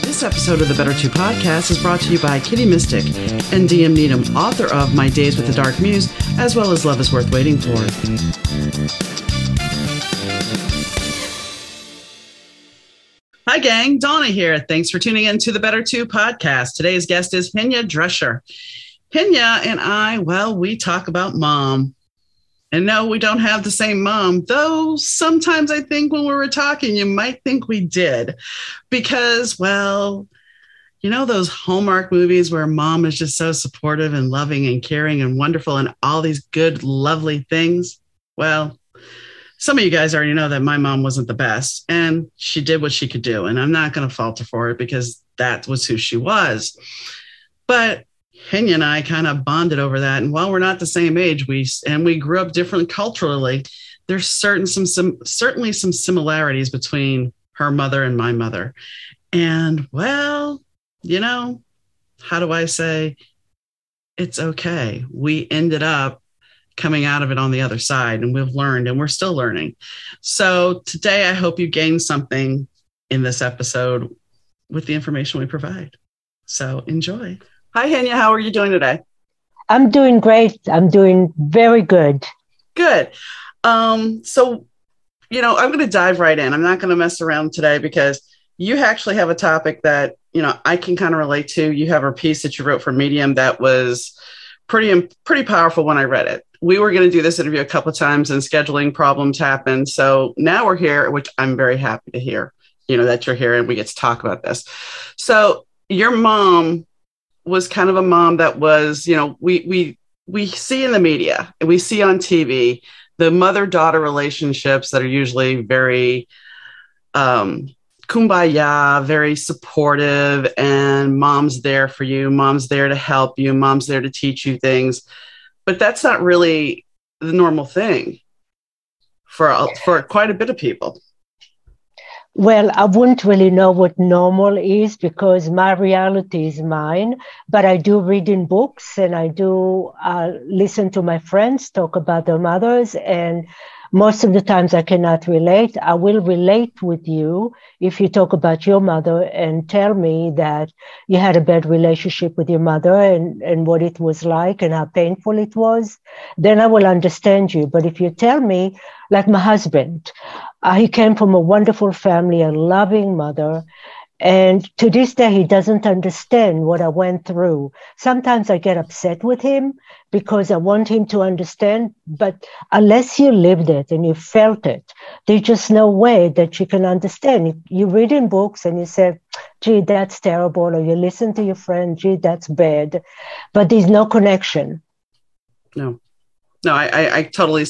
This episode of the Better Two podcast is brought to you by Kitty Mystic and DM Needham, author of My Days with the Dark Muse, as well as Love is Worth Waiting For. Hi, gang. Donna here. Thanks for tuning in to the Better Two podcast. Today's guest is Henya Drescher. Henya and I, well, we talk about mom. And no, we don't have the same mom, though sometimes I think when we were talking, you might think we did. Because, well, you know, those Hallmark movies where mom is just so supportive and loving and caring and wonderful and all these good, lovely things? Well, some of you guys already know that my mom wasn't the best and she did what she could do. And I'm not going to fault her for it because that was who she was. But Henya and I kind of bonded over that. And while we're not the same age, we and we grew up different culturally, there's certain some, some certainly some similarities between her mother and my mother. And well, you know, how do I say it's okay. We ended up coming out of it on the other side and we've learned and we're still learning. So today I hope you gain something in this episode with the information we provide. So enjoy. Hi, Henya. How are you doing today? I'm doing great. I'm doing very good. Good. Um, so, you know, I'm going to dive right in. I'm not going to mess around today because you actually have a topic that, you know, I can kind of relate to. You have a piece that you wrote for Medium that was pretty, pretty powerful when I read it. We were going to do this interview a couple of times and scheduling problems happened. So now we're here, which I'm very happy to hear, you know, that you're here and we get to talk about this. So your mom was kind of a mom that was, you know, we we we see in the media and we see on TV the mother daughter relationships that are usually very um, kumbaya, very supportive, and mom's there for you, mom's there to help you, mom's there to teach you things. But that's not really the normal thing for for quite a bit of people. Well, I wouldn't really know what normal is because my reality is mine, but I do read in books and I do uh, listen to my friends talk about their mothers. And most of the times I cannot relate. I will relate with you if you talk about your mother and tell me that you had a bad relationship with your mother and, and what it was like and how painful it was. Then I will understand you. But if you tell me, like my husband, uh, he came from a wonderful family, a loving mother. And to this day, he doesn't understand what I went through. Sometimes I get upset with him because I want him to understand. But unless you lived it and you felt it, there's just no way that you can understand. You read in books and you say, gee, that's terrible. Or you listen to your friend, gee, that's bad. But there's no connection. No no, I, I, totally.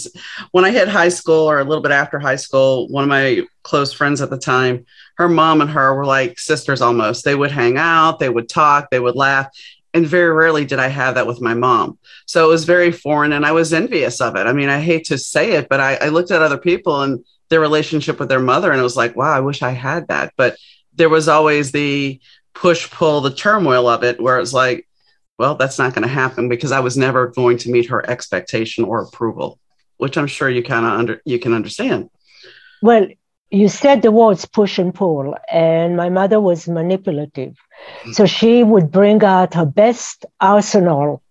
When I hit high school or a little bit after high school, one of my close friends at the time, her mom and her were like sisters almost. They would hang out, they would talk, they would laugh. And very rarely did I have that with my mom. So it was very foreign and I was envious of it. I mean, I hate to say it, but I, I looked at other people and their relationship with their mother and it was like, wow, I wish I had that. But there was always the push pull, the turmoil of it, where it's like, well, that's not going to happen because I was never going to meet her expectation or approval, which I'm sure you kind of under you can understand. Well, you said the words push and pull, and my mother was manipulative. Mm-hmm. So she would bring out her best arsenal,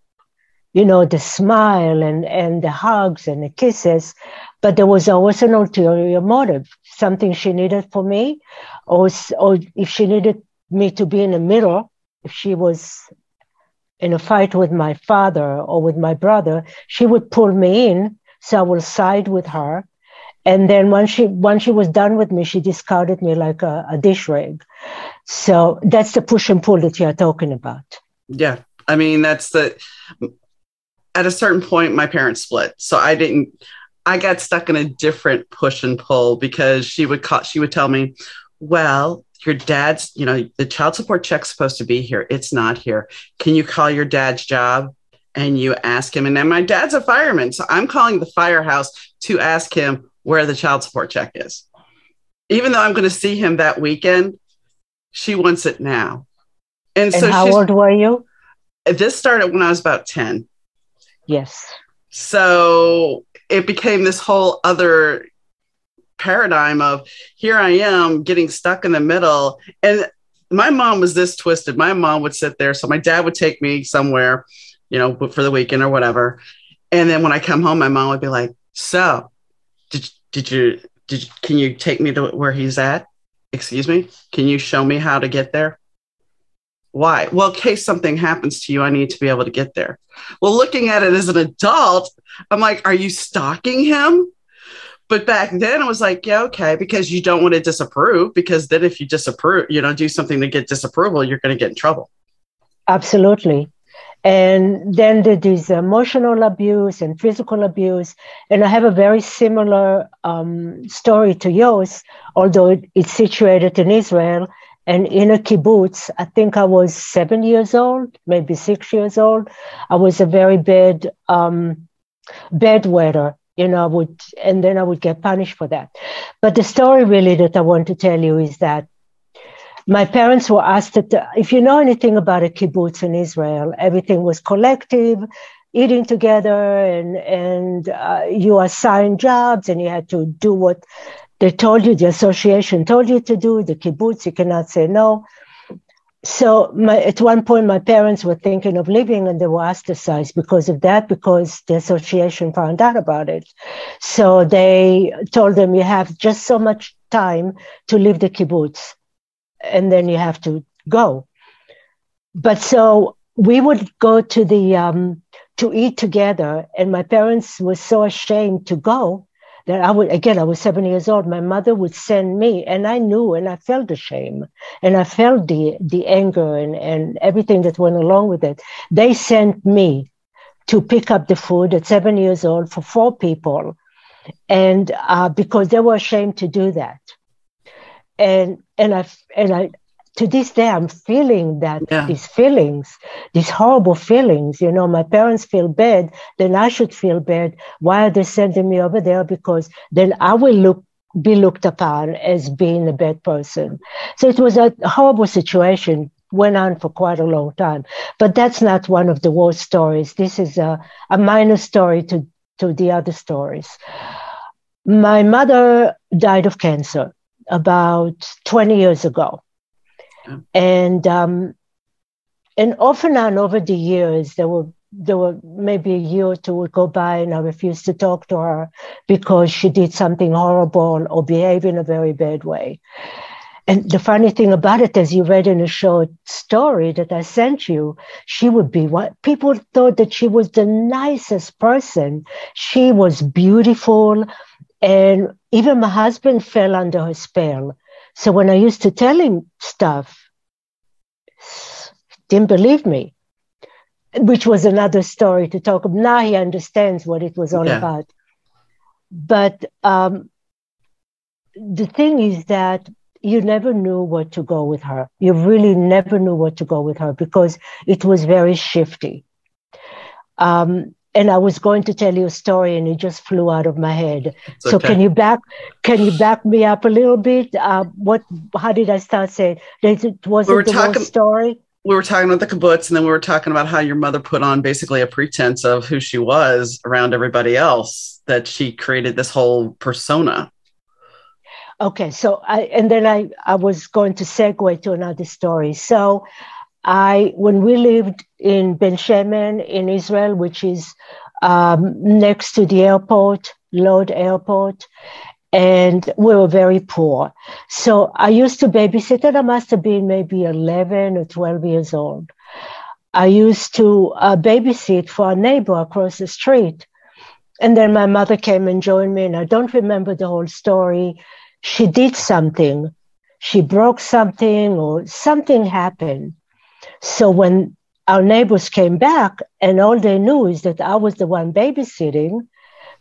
you know, the smile and, and the hugs and the kisses, but there was always an ulterior motive, something she needed for me, or, or if she needed me to be in the middle, if she was in a fight with my father or with my brother, she would pull me in, so I will side with her. And then once she once she was done with me, she discarded me like a, a dish rag. So that's the push and pull that you're talking about. Yeah, I mean that's the. At a certain point, my parents split, so I didn't. I got stuck in a different push and pull because she would call, she would tell me, "Well, your dad's, you know, the child support check's supposed to be here. It's not here. Can you call your dad's job and you ask him? And then my dad's a fireman. So I'm calling the firehouse to ask him where the child support check is. Even though I'm going to see him that weekend, she wants it now. And, and so how old were you? This started when I was about 10. Yes. So it became this whole other paradigm of here I am getting stuck in the middle. And my mom was this twisted. My mom would sit there. So my dad would take me somewhere, you know, for the weekend or whatever. And then when I come home, my mom would be like, So, did, did you, did can you take me to where he's at? Excuse me? Can you show me how to get there? Why? Well, in case something happens to you, I need to be able to get there. Well, looking at it as an adult, I'm like, Are you stalking him? But back then it was like, yeah, okay, because you don't want to disapprove, because then if you disapprove, you know, do something to get disapproval, you're going to get in trouble. Absolutely. And then there's emotional abuse and physical abuse. And I have a very similar um, story to yours, although it's situated in Israel and in a kibbutz. I think I was seven years old, maybe six years old. I was a very bad um, bedwetter you know, I would, and then I would get punished for that. But the story really that I want to tell you is that my parents were asked to, if you know anything about a kibbutz in Israel, everything was collective, eating together, and and uh, you assigned jobs, and you had to do what they told you, the association told you to do. The kibbutz, you cannot say no so my, at one point my parents were thinking of leaving and they were ostracized because of that because the association found out about it. So they told them you have just so much time to leave the kibbutz and then you have to go. But so we would go to the um, to eat together and my parents were so ashamed to go that I would, again, I was seven years old. My mother would send me, and I knew and I felt the shame and I felt the, the anger and, and everything that went along with it. They sent me to pick up the food at seven years old for four people. And uh, because they were ashamed to do that. And, and I, and I, to this day, I'm feeling that yeah. these feelings, these horrible feelings. You know, my parents feel bad, then I should feel bad. Why are they sending me over there? Because then I will look be looked upon as being a bad person. So it was a horrible situation. Went on for quite a long time, but that's not one of the worst stories. This is a, a minor story to to the other stories. My mother died of cancer about 20 years ago and um, and off and on over the years, there were there were maybe a year or two would go by, and I refused to talk to her because she did something horrible or behaved in a very bad way. And the funny thing about it, as you read in a short story that I sent you, she would be what people thought that she was the nicest person. She was beautiful. And even my husband fell under her spell. So when I used to tell him stuff, didn't believe me, which was another story to talk about. Now he understands what it was all yeah. about. But um, the thing is that you never knew what to go with her. You really never knew what to go with her because it was very shifty. Um, and I was going to tell you a story, and it just flew out of my head. so can you back can you back me up a little bit? Uh, what? How did I start saying? It wasn't we the talking, story. We were talking about the kibbutz, and then we were talking about how your mother put on basically a pretense of who she was around everybody else. That she created this whole persona. Okay, so I and then I I was going to segue to another story. So I, when we lived in Ben Shemen in Israel, which is um, next to the airport, Lod Airport, and we were very poor. So I used to babysit, and I must have been maybe 11 or 12 years old. I used to uh, babysit for a neighbor across the street. And then my mother came and joined me, and I don't remember the whole story. She did something. She broke something, or something happened. So when our neighbors came back and all they knew is that I was the one babysitting,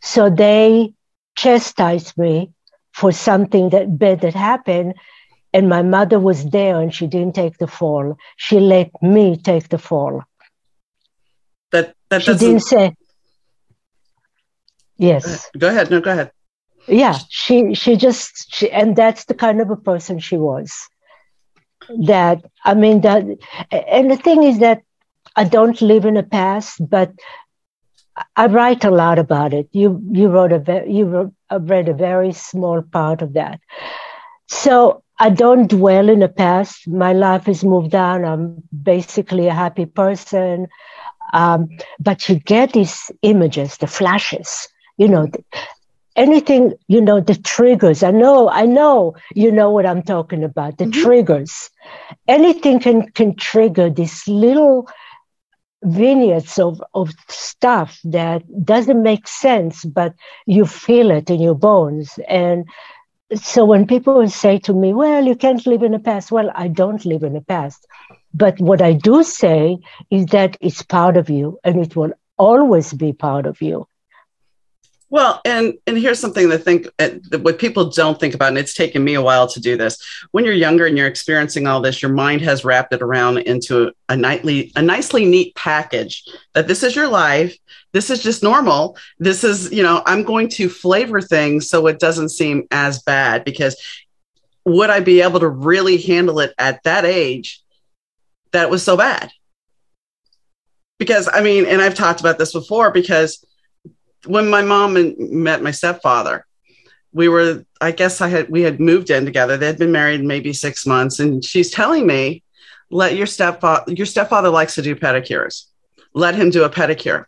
so they chastised me for something that bad that happened. And my mother was there and she didn't take the fall. She let me take the fall. That that she didn't say. Yes. Uh, go ahead. No, go ahead. Yeah, she she just she, and that's the kind of a person she was that I mean that and the thing is that I don't live in the past, but I write a lot about it. You you wrote a ve- you wrote, uh, read a very small part of that. So I don't dwell in the past. My life has moved on. I'm basically a happy person. Um, but you get these images, the flashes, you know, anything, you know, the triggers. I know, I know, you know what I'm talking about, the mm-hmm. triggers. Anything can, can trigger these little vignettes of, of stuff that doesn't make sense, but you feel it in your bones. And so when people say to me, well, you can't live in the past, well, I don't live in the past. But what I do say is that it's part of you and it will always be part of you. Well, and and here's something to think uh, what people don't think about, and it's taken me a while to do this. When you're younger and you're experiencing all this, your mind has wrapped it around into a nightly, a nicely neat package that this is your life. This is just normal. This is, you know, I'm going to flavor things so it doesn't seem as bad because would I be able to really handle it at that age that was so bad? Because I mean, and I've talked about this before because when my mom met my stepfather, we were, I guess I had, we had moved in together. They had been married maybe six months. And she's telling me, let your stepfather, your stepfather likes to do pedicures. Let him do a pedicure.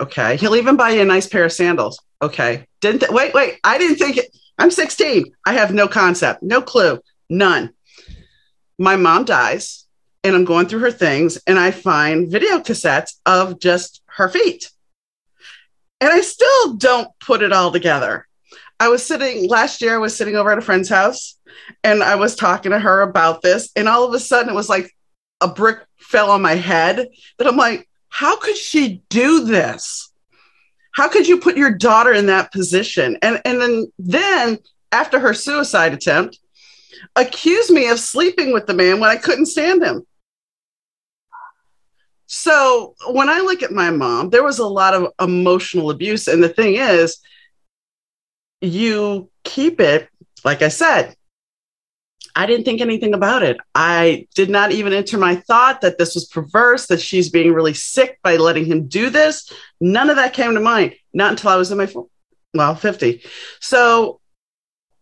Okay. He'll even buy you a nice pair of sandals. Okay. Didn't, th- wait, wait. I didn't think it. I'm 16. I have no concept, no clue, none. My mom dies and I'm going through her things and I find video cassettes of just her feet and I still don't put it all together. I was sitting last year, I was sitting over at a friend's house and I was talking to her about this. And all of a sudden, it was like a brick fell on my head that I'm like, how could she do this? How could you put your daughter in that position? And, and then, then after her suicide attempt, accused me of sleeping with the man when I couldn't stand him. So when I look at my mom, there was a lot of emotional abuse. And the thing is, you keep it, like I said, I didn't think anything about it. I did not even enter my thought that this was perverse, that she's being really sick by letting him do this. None of that came to mind, not until I was in my, well, 50. So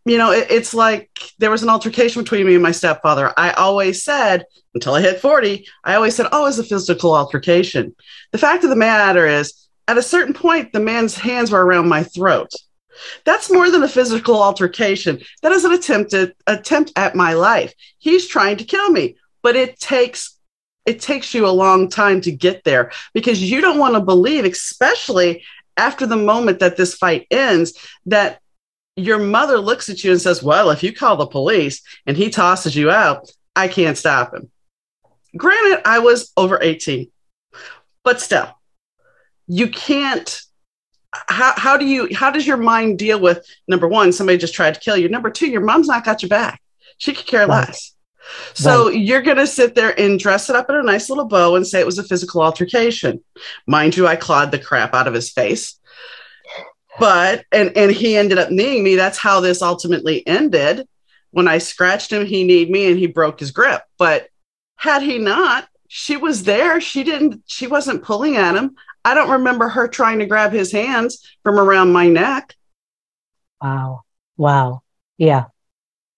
you know, it, it's like there was an altercation between me and my stepfather. I always said, until I hit 40, I always said, oh, it's a physical altercation. The fact of the matter is, at a certain point, the man's hands were around my throat. That's more than a physical altercation. That is an attempted attempt at my life. He's trying to kill me, but it takes it takes you a long time to get there because you don't want to believe, especially after the moment that this fight ends, that your mother looks at you and says, Well, if you call the police and he tosses you out, I can't stop him. Granted, I was over 18, but still, you can't. How, how do you how does your mind deal with number one somebody just tried to kill you number two your mom's not got your back she could care right. less so right. you're going to sit there and dress it up in a nice little bow and say it was a physical altercation mind you i clawed the crap out of his face but and and he ended up kneeing me. That's how this ultimately ended. When i scratched him he kneed me and he broke his grip. But had he not she was there. She didn't she wasn't pulling at him. I don't remember her trying to grab his hands from around my neck. Wow. Wow. Yeah.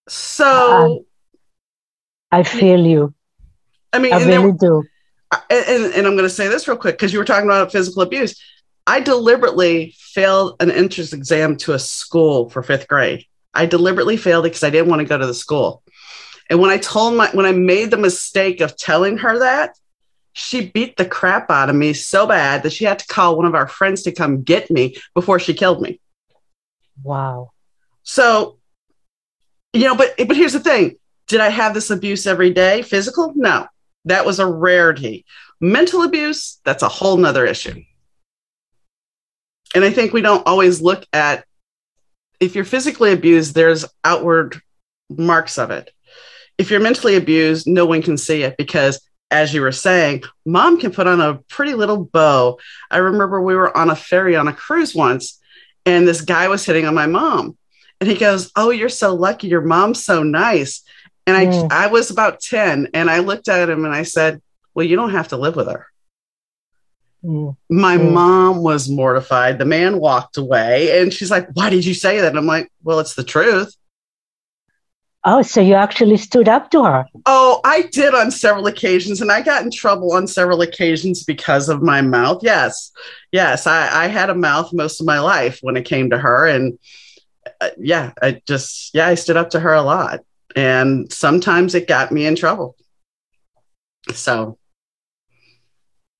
So i feel you. I mean i really do. And, and i'm going to say this real quick because you were talking about physical abuse I deliberately failed an entrance exam to a school for fifth grade. I deliberately failed it because I didn't want to go to the school. And when I told my, when I made the mistake of telling her that, she beat the crap out of me so bad that she had to call one of our friends to come get me before she killed me. Wow. So, you know, but but here's the thing: did I have this abuse every day? Physical? No, that was a rarity. Mental abuse? That's a whole nother issue. And I think we don't always look at if you're physically abused, there's outward marks of it. If you're mentally abused, no one can see it because, as you were saying, mom can put on a pretty little bow. I remember we were on a ferry on a cruise once, and this guy was hitting on my mom. And he goes, Oh, you're so lucky. Your mom's so nice. And I, mm. I was about 10, and I looked at him and I said, Well, you don't have to live with her. Mm. My mm. mom was mortified. The man walked away and she's like, Why did you say that? And I'm like, Well, it's the truth. Oh, so you actually stood up to her? Oh, I did on several occasions, and I got in trouble on several occasions because of my mouth. Yes, yes, I, I had a mouth most of my life when it came to her, and uh, yeah, I just yeah, I stood up to her a lot, and sometimes it got me in trouble. So,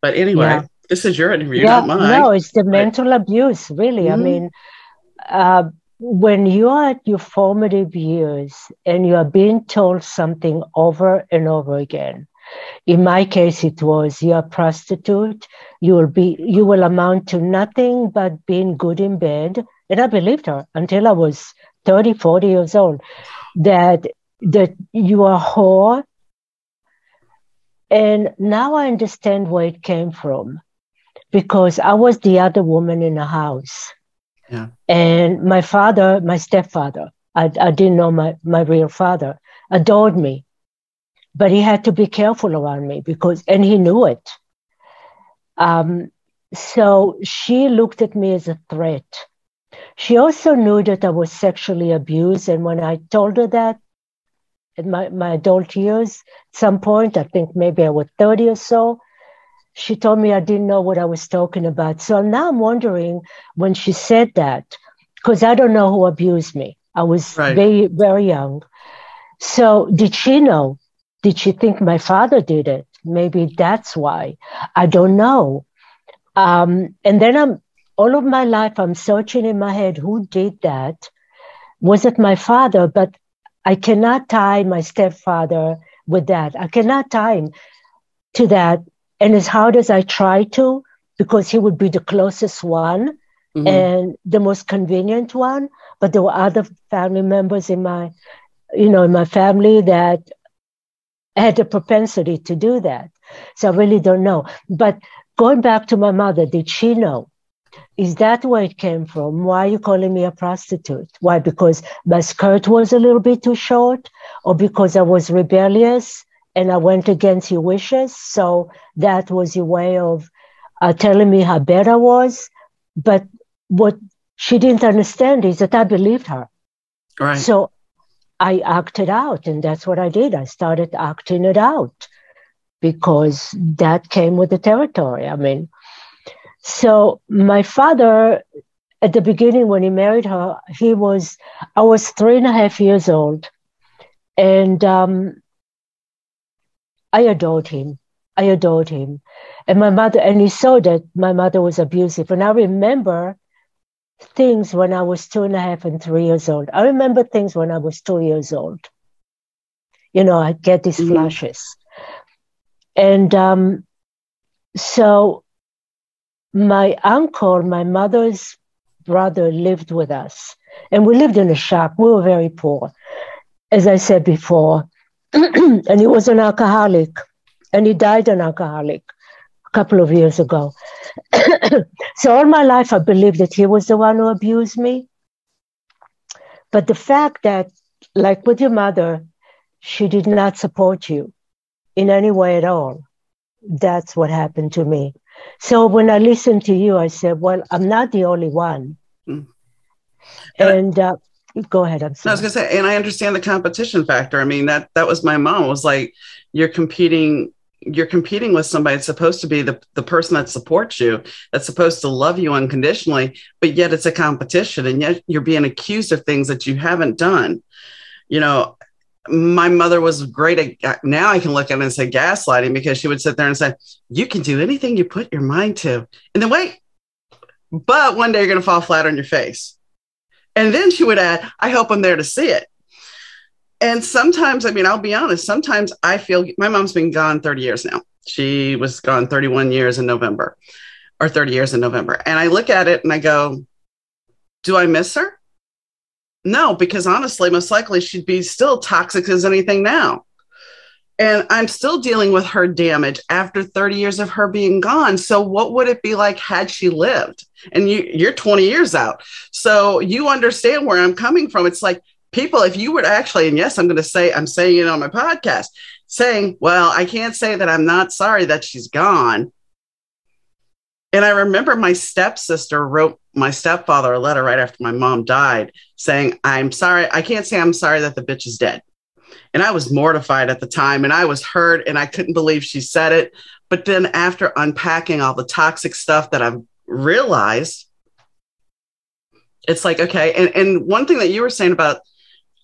but anyway, yeah. This is your interview, yeah, not mine. No, it's the mental abuse, really. Mm-hmm. I mean. Uh, when you are at your formative years and you are being told something over and over again, in my case, it was you're a prostitute. You will be, you will amount to nothing but being good in bed. And I believed her until I was 30, 40 years old that, that you are a whore. And now I understand where it came from because I was the other woman in the house. Yeah. And my father, my stepfather, I, I didn't know my, my real father, adored me. But he had to be careful around me because, and he knew it. Um, so she looked at me as a threat. She also knew that I was sexually abused. And when I told her that in my, my adult years, at some point, I think maybe I was 30 or so, she told me I didn't know what I was talking about. So now I'm wondering when she said that, because I don't know who abused me. I was right. very, very young. So did she know? Did she think my father did it? Maybe that's why. I don't know. Um, and then I'm all of my life I'm searching in my head who did that. Was it my father? But I cannot tie my stepfather with that. I cannot tie him to that and as hard as I try to, because he would be the closest one mm-hmm. and the most convenient one, but there were other family members in my, you know, in my family that had a propensity to do that. So I really don't know. But going back to my mother, did she know? Is that where it came from? Why are you calling me a prostitute? Why? Because my skirt was a little bit too short, or because I was rebellious, and I went against your wishes. So that was your way of uh, telling me how bad I was. But what she didn't understand is that I believed her. Right. So I acted out, and that's what I did. I started acting it out because that came with the territory. I mean, so my father, at the beginning when he married her, he was, I was three and a half years old. And um, I adored him. I adored him. And my mother, and he saw that my mother was abusive. And I remember things when I was two and a half and three years old. I remember things when I was two years old. You know, I get these mm-hmm. flashes. And um, so my uncle, my mother's brother, lived with us. And we lived in a shack. We were very poor. As I said before, and he was an alcoholic, and he died an alcoholic a couple of years ago. so all my life, I believed that he was the one who abused me. But the fact that, like with your mother, she did not support you in any way at all. That's what happened to me. So when I listened to you, I said, well, I'm not the only one. Mm. And uh, go ahead. I'm sorry. I was gonna say, and I understand the competition factor. I mean, that that was my mom. It was like you're competing you're competing with somebody that's supposed to be the, the person that supports you, that's supposed to love you unconditionally, but yet it's a competition and yet you're being accused of things that you haven't done. You know, my mother was great at uh, now I can look at it and say gaslighting because she would sit there and say, You can do anything you put your mind to. And then wait, but one day you're gonna fall flat on your face. And then she would add, I hope I'm there to see it. And sometimes, I mean, I'll be honest, sometimes I feel my mom's been gone 30 years now. She was gone 31 years in November or 30 years in November. And I look at it and I go, Do I miss her? No, because honestly, most likely she'd be still toxic as anything now. And I'm still dealing with her damage after 30 years of her being gone. So, what would it be like had she lived? and you you're 20 years out so you understand where i'm coming from it's like people if you were to actually and yes i'm going to say i'm saying it on my podcast saying well i can't say that i'm not sorry that she's gone And I remember my stepsister wrote my stepfather a letter right after my mom died saying, I'm sorry. I can't say I'm sorry that the bitch is dead. And I was mortified at the time and I was hurt and I couldn't believe she said it. But then after unpacking all the toxic stuff that I've realized, it's like, okay. And, and one thing that you were saying about,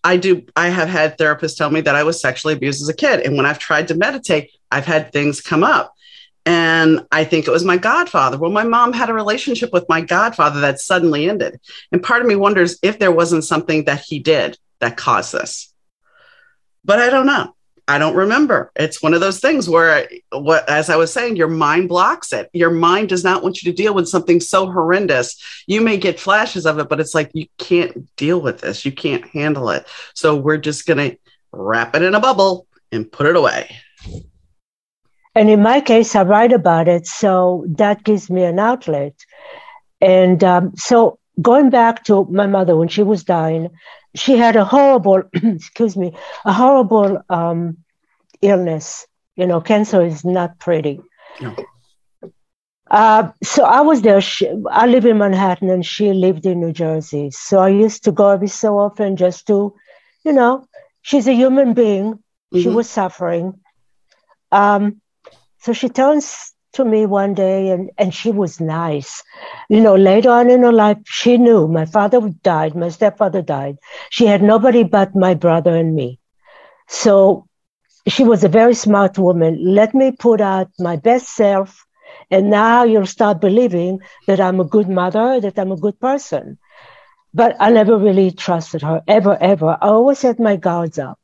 I do, I have had therapists tell me that I was sexually abused as a kid. And when I've tried to meditate, I've had things come up. And I think it was my godfather. Well, my mom had a relationship with my godfather that suddenly ended. And part of me wonders if there wasn't something that he did that caused this. But I don't know. I don't remember. It's one of those things where, what, as I was saying, your mind blocks it. Your mind does not want you to deal with something so horrendous. You may get flashes of it, but it's like you can't deal with this. You can't handle it. So we're just going to wrap it in a bubble and put it away. And in my case, I write about it. So that gives me an outlet. And um, so going back to my mother when she was dying, she had a horrible, excuse me, a horrible um, illness. You know, cancer is not pretty. No. Uh, so I was there. She, I live in Manhattan and she lived in New Jersey. So I used to go every so often just to, you know, she's a human being. Mm-hmm. She was suffering. Um, so she turns to me one day and, and she was nice. You know, later on in her life, she knew my father died, my stepfather died. She had nobody but my brother and me. So she was a very smart woman. Let me put out my best self. And now you'll start believing that I'm a good mother, that I'm a good person. But I never really trusted her, ever, ever. I always had my guards up.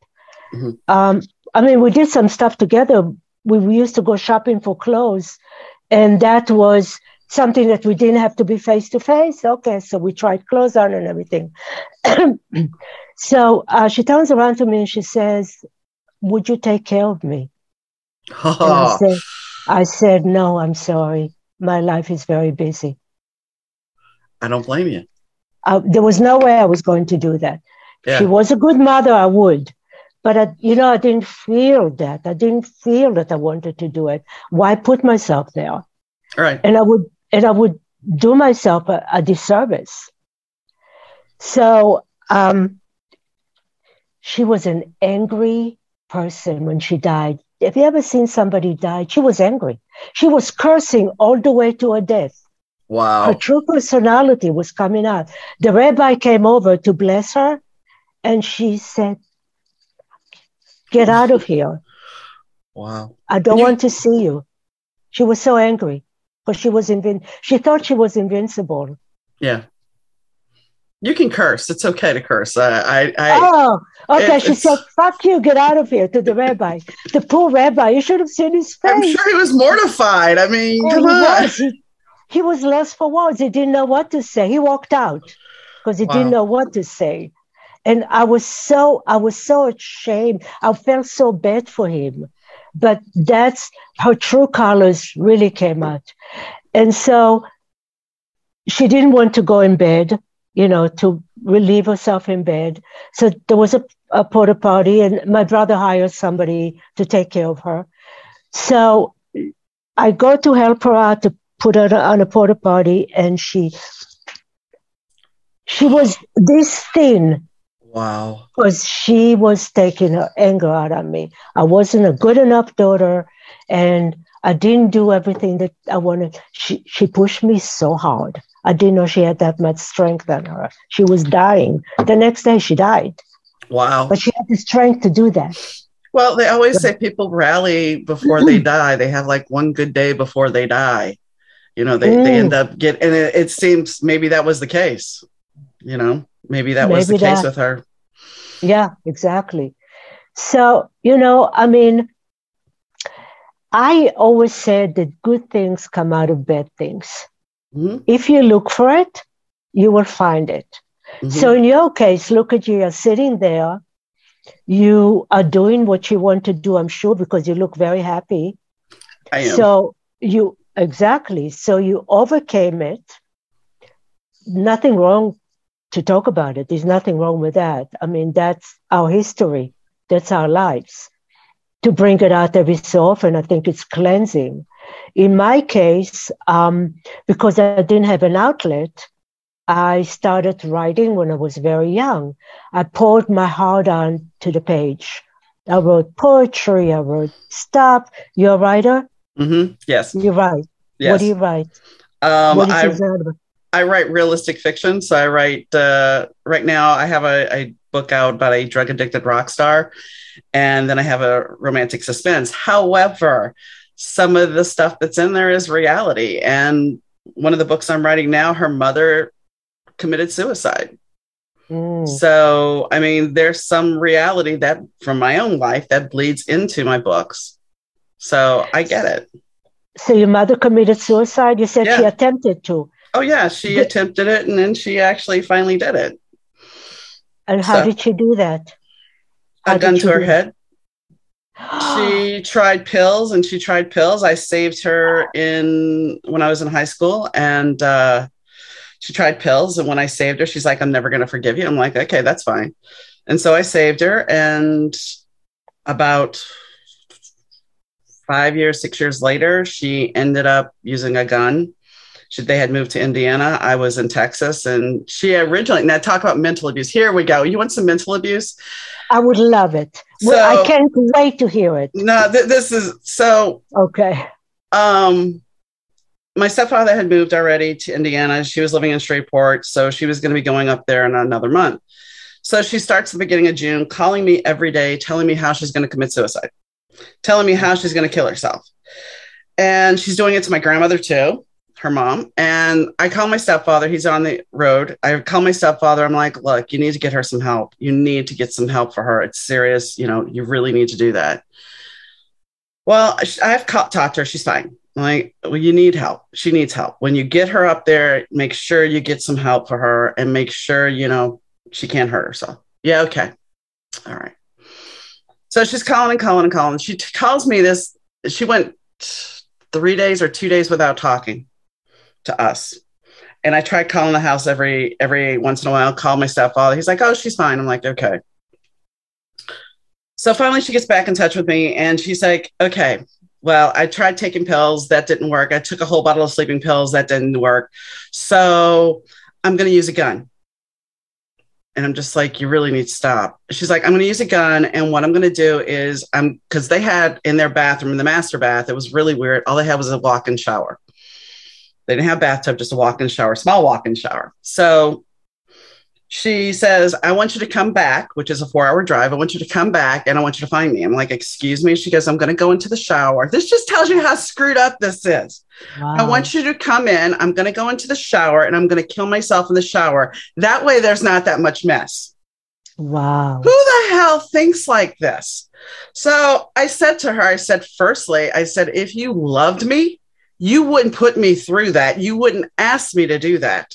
Mm-hmm. Um, I mean, we did some stuff together we used to go shopping for clothes, and that was something that we didn't have to be face to face. Okay, so we tried clothes on and everything. so uh, she turns around to me and she says, "Would you take care of me?" I, said, I said, "No, I'm sorry. My life is very busy." I don't blame you. Uh, there was no way I was going to do that. Yeah. She was a good mother. I would, but I, you know, I didn't feel that. I didn't feel that I wanted to do it. Why put myself there? All right. And I would, and I would do myself a, a disservice. So, um, she was an angry person when she died. Have you ever seen somebody die? She was angry. She was cursing all the way to her death. Wow. Her true personality was coming out. The rabbi came over to bless her, and she said, Get oh, out of here. Wow. I don't want to see you. She was so angry because she was invin- she thought she was invincible. Yeah. You can curse. It's okay to curse. I, I, I oh, okay. It, she said, "Fuck you, get out of here." To the rabbi, the poor rabbi. You should have seen his face. I'm sure he was mortified. I mean, oh, come he on. Was. He, he, was lost for words. He didn't know what to say. He walked out because he wow. didn't know what to say and i was so i was so ashamed. I felt so bad for him. But that's her true colors really came out. And so she didn't want to go in bed you know to relieve herself in bed. So there was a, a porta and my brother hired somebody to take care of her. So i go to help her out to put her on a porta potty and she she was this thin Wow. Because she was taking her anger out on me. I wasn't a good enough daughter and I didn't do everything that I wanted. She she pushed me so hard. I didn't know she had that much strength in her. She was dying. The next day she died. Wow. But she had the strength to do that. Well, they always say people rally before they die. They have like one good day before they die. You know, they, mm. they end up get and it, it seems maybe that was the case. You know? Maybe that Maybe was the that, case with her. Yeah, exactly. So, you know, I mean, I always said that good things come out of bad things. Mm-hmm. If you look for it, you will find it. Mm-hmm. So, in your case, look at you, you're sitting there. You are doing what you want to do, I'm sure, because you look very happy. I am. So, you exactly. So, you overcame it. Nothing wrong to talk about it. There's nothing wrong with that. I mean, that's our history, that's our lives. To bring it out every so often, I think it's cleansing. In my case, um, because I didn't have an outlet, I started writing when I was very young. I poured my heart on to the page. I wrote poetry, I wrote stuff. You're a writer? Mm-hmm. Yes. You write. Yes. What do you write? Um, what is I, I write realistic fiction. So I write, uh, right now, I have a, a book out about a drug addicted rock star, and then I have a romantic suspense. However, some of the stuff that's in there is reality. And one of the books I'm writing now, her mother committed suicide. Mm. So, I mean, there's some reality that from my own life that bleeds into my books. So I get it. So your mother committed suicide? You said yeah. she attempted to. Oh yeah, she attempted it and then she actually finally did it. And how so, did she do that? How a gun to her head. she tried pills and she tried pills. I saved her in when I was in high school and uh, she tried pills. And when I saved her, she's like, I'm never going to forgive you. I'm like, okay, that's fine. And so I saved her. And about five years, six years later, she ended up using a gun she, they had moved to Indiana. I was in Texas, and she originally now talk about mental abuse. Here we go. You want some mental abuse? I would love it. So, well, I can't wait to hear it. No, th- this is so okay. Um, my stepfather had moved already to Indiana. She was living in Shreveport, so she was going to be going up there in another month. So she starts the beginning of June, calling me every day, telling me how she's going to commit suicide, telling me how she's going to kill herself. And she's doing it to my grandmother too her mom. And I call my stepfather. He's on the road. I call my stepfather. I'm like, look, you need to get her some help. You need to get some help for her. It's serious. You know, you really need to do that. Well, I've talked to her. She's fine. I'm like, well, you need help. She needs help. When you get her up there, make sure you get some help for her and make sure, you know, she can't hurt herself. Yeah, okay. All right. So she's calling and calling and calling. She t- calls me this. She went three days or two days without talking to us. And I tried calling the house every every once in a while, call my stepfather. He's like, oh, she's fine. I'm like, okay. So finally she gets back in touch with me and she's like, okay, well, I tried taking pills, that didn't work. I took a whole bottle of sleeping pills, that didn't work. So I'm gonna use a gun. And I'm just like, you really need to stop. She's like, I'm going to use a gun. And what I'm going to do is, I'm because they had in their bathroom, in the master bath, it was really weird. All they had was a walk in shower. They didn't have a bathtub, just a walk-in shower, small walk-in shower. So she says, I want you to come back, which is a four hour drive. I want you to come back and I want you to find me. I'm like, excuse me. She goes, I'm going to go into the shower. This just tells you how screwed up this is. Wow. I want you to come in. I'm going to go into the shower and I'm going to kill myself in the shower. That way, there's not that much mess. Wow. Who the hell thinks like this? So I said to her, I said, firstly, I said, if you loved me, you wouldn't put me through that. You wouldn't ask me to do that.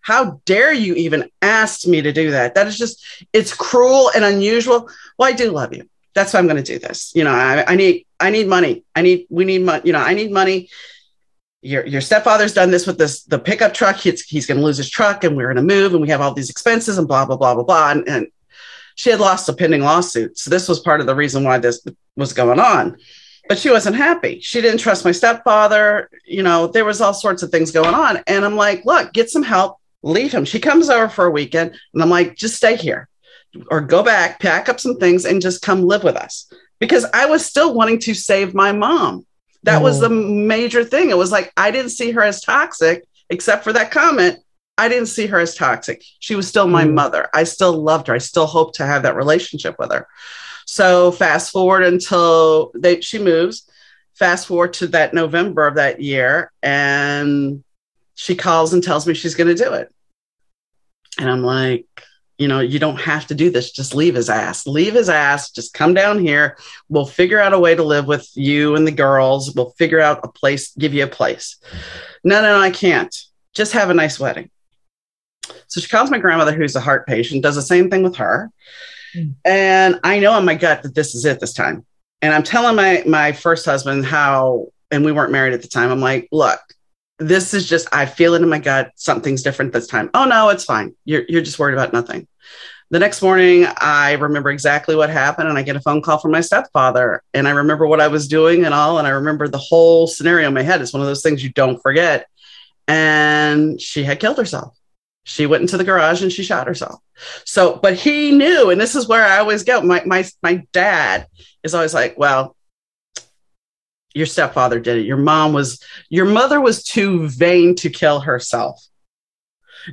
How dare you even ask me to do that? That is just, it's cruel and unusual. Well, I do love you. That's why I'm going to do this. You know, I, I need, I need money. I need, we need money. You know, I need money. Your, your stepfather's done this with this, the pickup truck. He's, he's going to lose his truck and we're going to move and we have all these expenses and blah, blah, blah, blah, blah. And, and she had lost a pending lawsuit. So this was part of the reason why this was going on but she wasn't happy. She didn't trust my stepfather. You know, there was all sorts of things going on. And I'm like, look, get some help, leave him. She comes over for a weekend and I'm like, just stay here or go back, pack up some things and just come live with us. Because I was still wanting to save my mom. That oh. was the major thing. It was like I didn't see her as toxic, except for that comment. I didn't see her as toxic. She was still my mm. mother. I still loved her. I still hoped to have that relationship with her. So fast forward until they, she moves. Fast forward to that November of that year, and she calls and tells me she's going to do it. And I'm like, you know, you don't have to do this. Just leave his ass. Leave his ass. Just come down here. We'll figure out a way to live with you and the girls. We'll figure out a place, give you a place. No, no, no, I can't. Just have a nice wedding. So she calls my grandmother, who's a heart patient, does the same thing with her. Mm. And I know in my gut that this is it this time. And I'm telling my my first husband how, and we weren't married at the time. I'm like, look, this is just I feel it in my gut. Something's different this time. Oh no, it's fine. You're you're just worried about nothing. The next morning, I remember exactly what happened, and I get a phone call from my stepfather. And I remember what I was doing and all, and I remember the whole scenario in my head. It's one of those things you don't forget. And she had killed herself. She went into the garage and she shot herself. So, but he knew, and this is where I always go. My my my dad is always like, well, your stepfather did it. Your mom was, your mother was too vain to kill herself.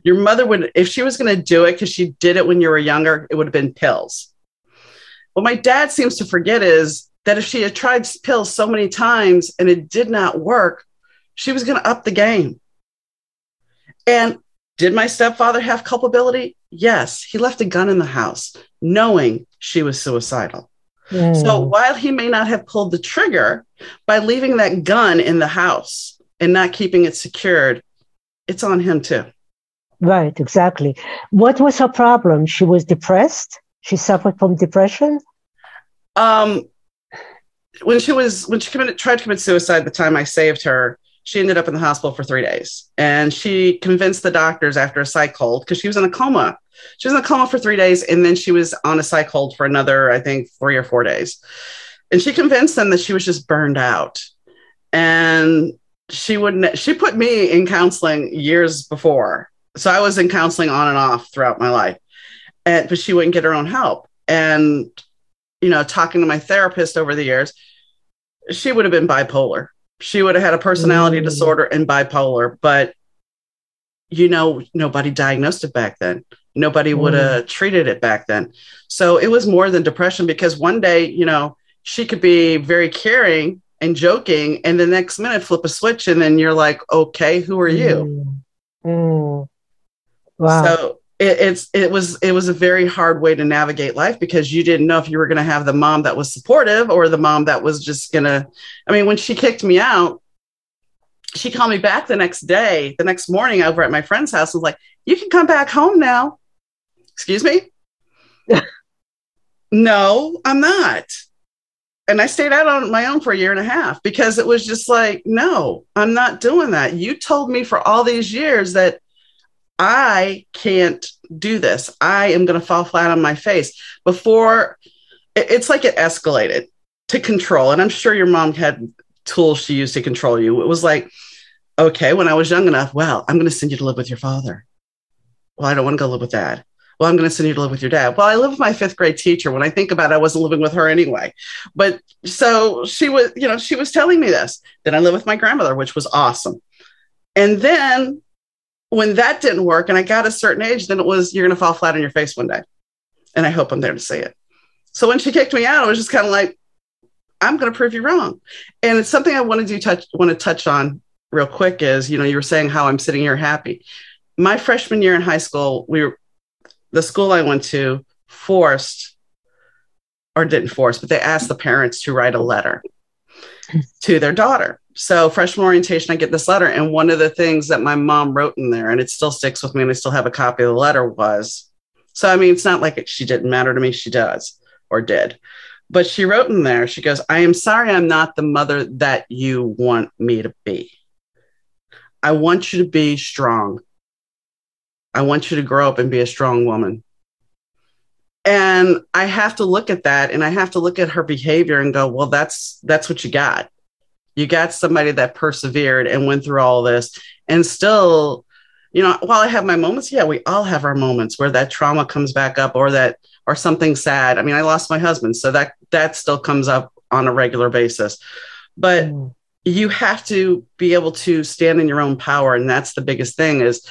Your mother would, if she was going to do it because she did it when you were younger, it would have been pills. What my dad seems to forget is that if she had tried pills so many times and it did not work, she was going to up the game. And did my stepfather have culpability? Yes. He left a gun in the house knowing she was suicidal. Mm. So while he may not have pulled the trigger by leaving that gun in the house and not keeping it secured, it's on him too. Right, exactly. What was her problem? She was depressed. She suffered from depression. Um, when she was when she committed, tried to commit suicide, the time I saved her, she ended up in the hospital for three days, and she convinced the doctors after a psych hold because she was in a coma. She was in a coma for three days, and then she was on a psych hold for another, I think, three or four days. And she convinced them that she was just burned out, and she wouldn't. She put me in counseling years before so I was in counseling on and off throughout my life, and but she wouldn't get her own help. And you know, talking to my therapist over the years, she would have been bipolar. She would have had a personality mm. disorder and bipolar, but you know, nobody diagnosed it back then. Nobody mm. would have treated it back then. So it was more than depression because one day, you know, she could be very caring and joking, and the next minute flip a switch, and then you're like, okay, who are you? Mm. mm. Wow. So it, it's it was it was a very hard way to navigate life because you didn't know if you were going to have the mom that was supportive or the mom that was just going to. I mean, when she kicked me out, she called me back the next day, the next morning over at my friend's house. and Was like, "You can come back home now." Excuse me. no, I'm not. And I stayed out on my own for a year and a half because it was just like, no, I'm not doing that. You told me for all these years that I can't do this. I am going to fall flat on my face. Before it's like it escalated to control. And I'm sure your mom had tools she used to control you. It was like, okay, when I was young enough, well, I'm going to send you to live with your father. Well, I don't want to go live with dad. Well, I'm going to send you to live with your dad. Well, I live with my fifth grade teacher. When I think about it, I wasn't living with her anyway. But so she was, you know, she was telling me this. Then I live with my grandmother, which was awesome. And then when that didn't work and I got a certain age, then it was you're going to fall flat on your face one day. And I hope I'm there to see it. So when she kicked me out, I was just kind of like, I'm going to prove you wrong. And it's something I wanted to touch, want to touch on real quick is, you know, you were saying how I'm sitting here happy. My freshman year in high school, we were, the school I went to forced or didn't force, but they asked the parents to write a letter to their daughter so freshman orientation i get this letter and one of the things that my mom wrote in there and it still sticks with me and i still have a copy of the letter was so i mean it's not like it, she didn't matter to me she does or did but she wrote in there she goes i am sorry i'm not the mother that you want me to be. I want you to be strong. I want you to grow up and be a strong woman. And i have to look at that and i have to look at her behavior and go well that's that's what you got you got somebody that persevered and went through all this. And still you know while i have my moments yeah we all have our moments where that trauma comes back up or that or something sad. I mean i lost my husband so that that still comes up on a regular basis. But mm. you have to be able to stand in your own power and that's the biggest thing is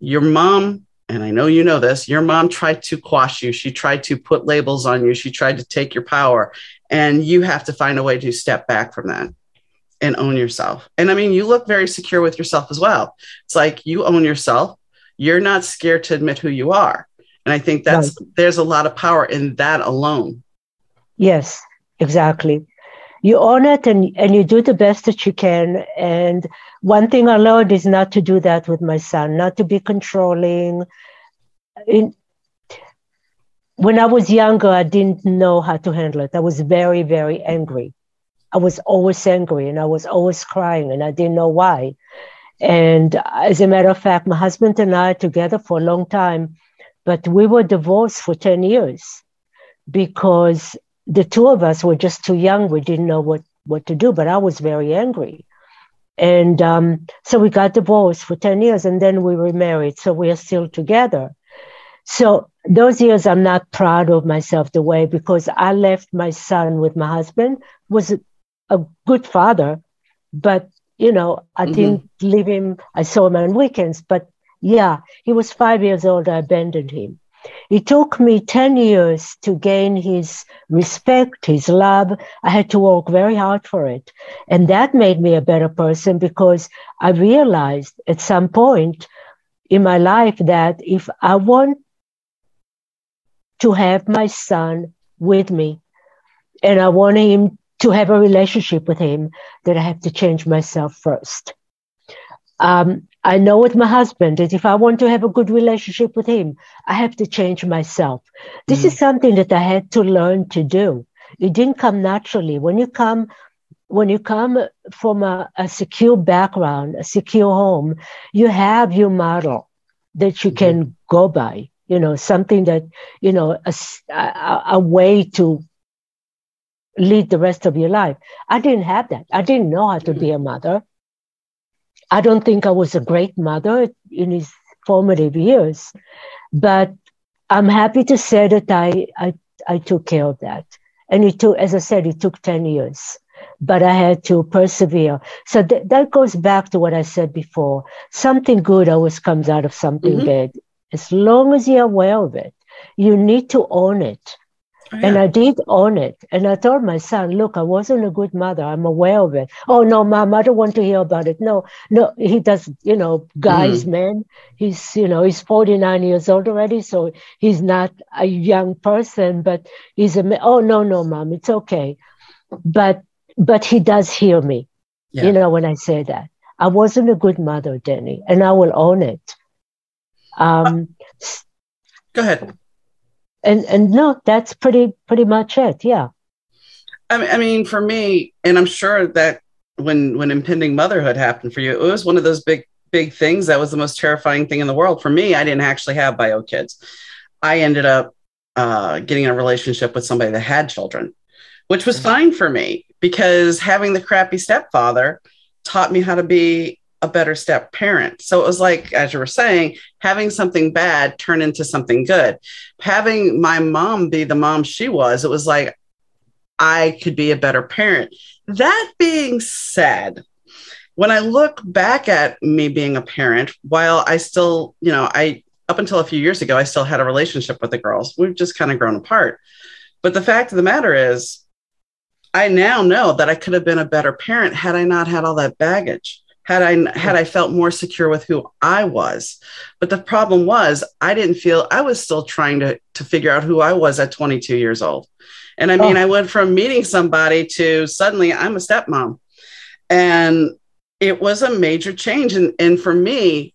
your mom and i know you know this your mom tried to quash you. She tried to put labels on you. She tried to take your power and you have to find a way to step back from that and own yourself. And I mean, you look very secure with yourself as well. It's like you own yourself. You're not scared to admit who you are. And I think that's right. there's a lot of power in that alone. Yes, exactly. You own it and, and you do the best that you can. And one thing I learned is not to do that with my son, not to be controlling. In, when I was younger, I didn't know how to handle it. I was very, very angry. I was always angry and I was always crying and I didn't know why. And as a matter of fact, my husband and I together for a long time but we were divorced for 10 years because the two of us were just too young. We didn't know what, what to do, but I was very angry. And um, so we got divorced for 10 years and then we remarried. So we are still together. So those years I'm not proud of myself the way because I left my son with my husband, was a, good father, but you know, I mm-hmm. didn't leave him. I saw him on weekends, but yeah, he was five years old. I abandoned him. It took me 10 years to gain his respect, his love. I had to work very hard for it. And that made me a better person because I realized at some point in my life that if I want to have my son with me and I want him to have a relationship with him, that I have to change myself first. Um, I know with my husband that if I want to have a good relationship with him, I have to change myself. This mm. is something that I had to learn to do. It didn't come naturally. When you come, when you come from a, a secure background, a secure home, you have your model that you mm can go by. You know, something that you know, a, a, a way to lead the rest of your life. I didn't have that. I didn't know how to mm be a mother. I don't think I was a great mother in his formative years, but I'm happy to say that I, I, I took care of that. And it took, as I said, it took 10 years, but I had to persevere. So th- that goes back to what I said before. Something good always comes out of something mm-hmm. bad. As long as you're aware of it, you need to own it. Oh, yeah. And I did own it. And I told my son, look, I wasn't a good mother. I'm aware of it. Oh, no, mom, I don't want to hear about it. No, no, he does, you know, guys, mm. man. He's, you know, he's 49 years old already. So he's not a young person, but he's a, oh, no, no, mom, it's okay. But, but he does hear me, yeah. you know, when I say that. I wasn't a good mother, Denny, and I will own it. Um, uh, go ahead and and no, that's pretty pretty much it. Yeah. I mean, for me, and I'm sure that when when impending motherhood happened for you, it was one of those big big things that was the most terrifying thing in the world. For me, I didn't actually have bio kids. I ended up uh, getting a relationship with somebody that had children, which was fine for me because having the crappy stepfather taught me how to be a better step parent. So it was like, as you were saying, having something bad turn into something good. Having my mom be the mom she was, it was like I could be a better parent. That being said, when I look back at me being a parent, while I still, you know, I up until a few years ago, I still had a relationship with the girls. We've just kind of grown apart. But the fact of the matter is, I now know that I could have been a better parent had I not had all that baggage had I had I felt more secure with who I was. But the problem was I didn't feel I was still trying to to figure out who I was at 22 years old. And I mean, oh. I went from meeting somebody to suddenly I'm a stepmom. And it was a major change. And, and for me,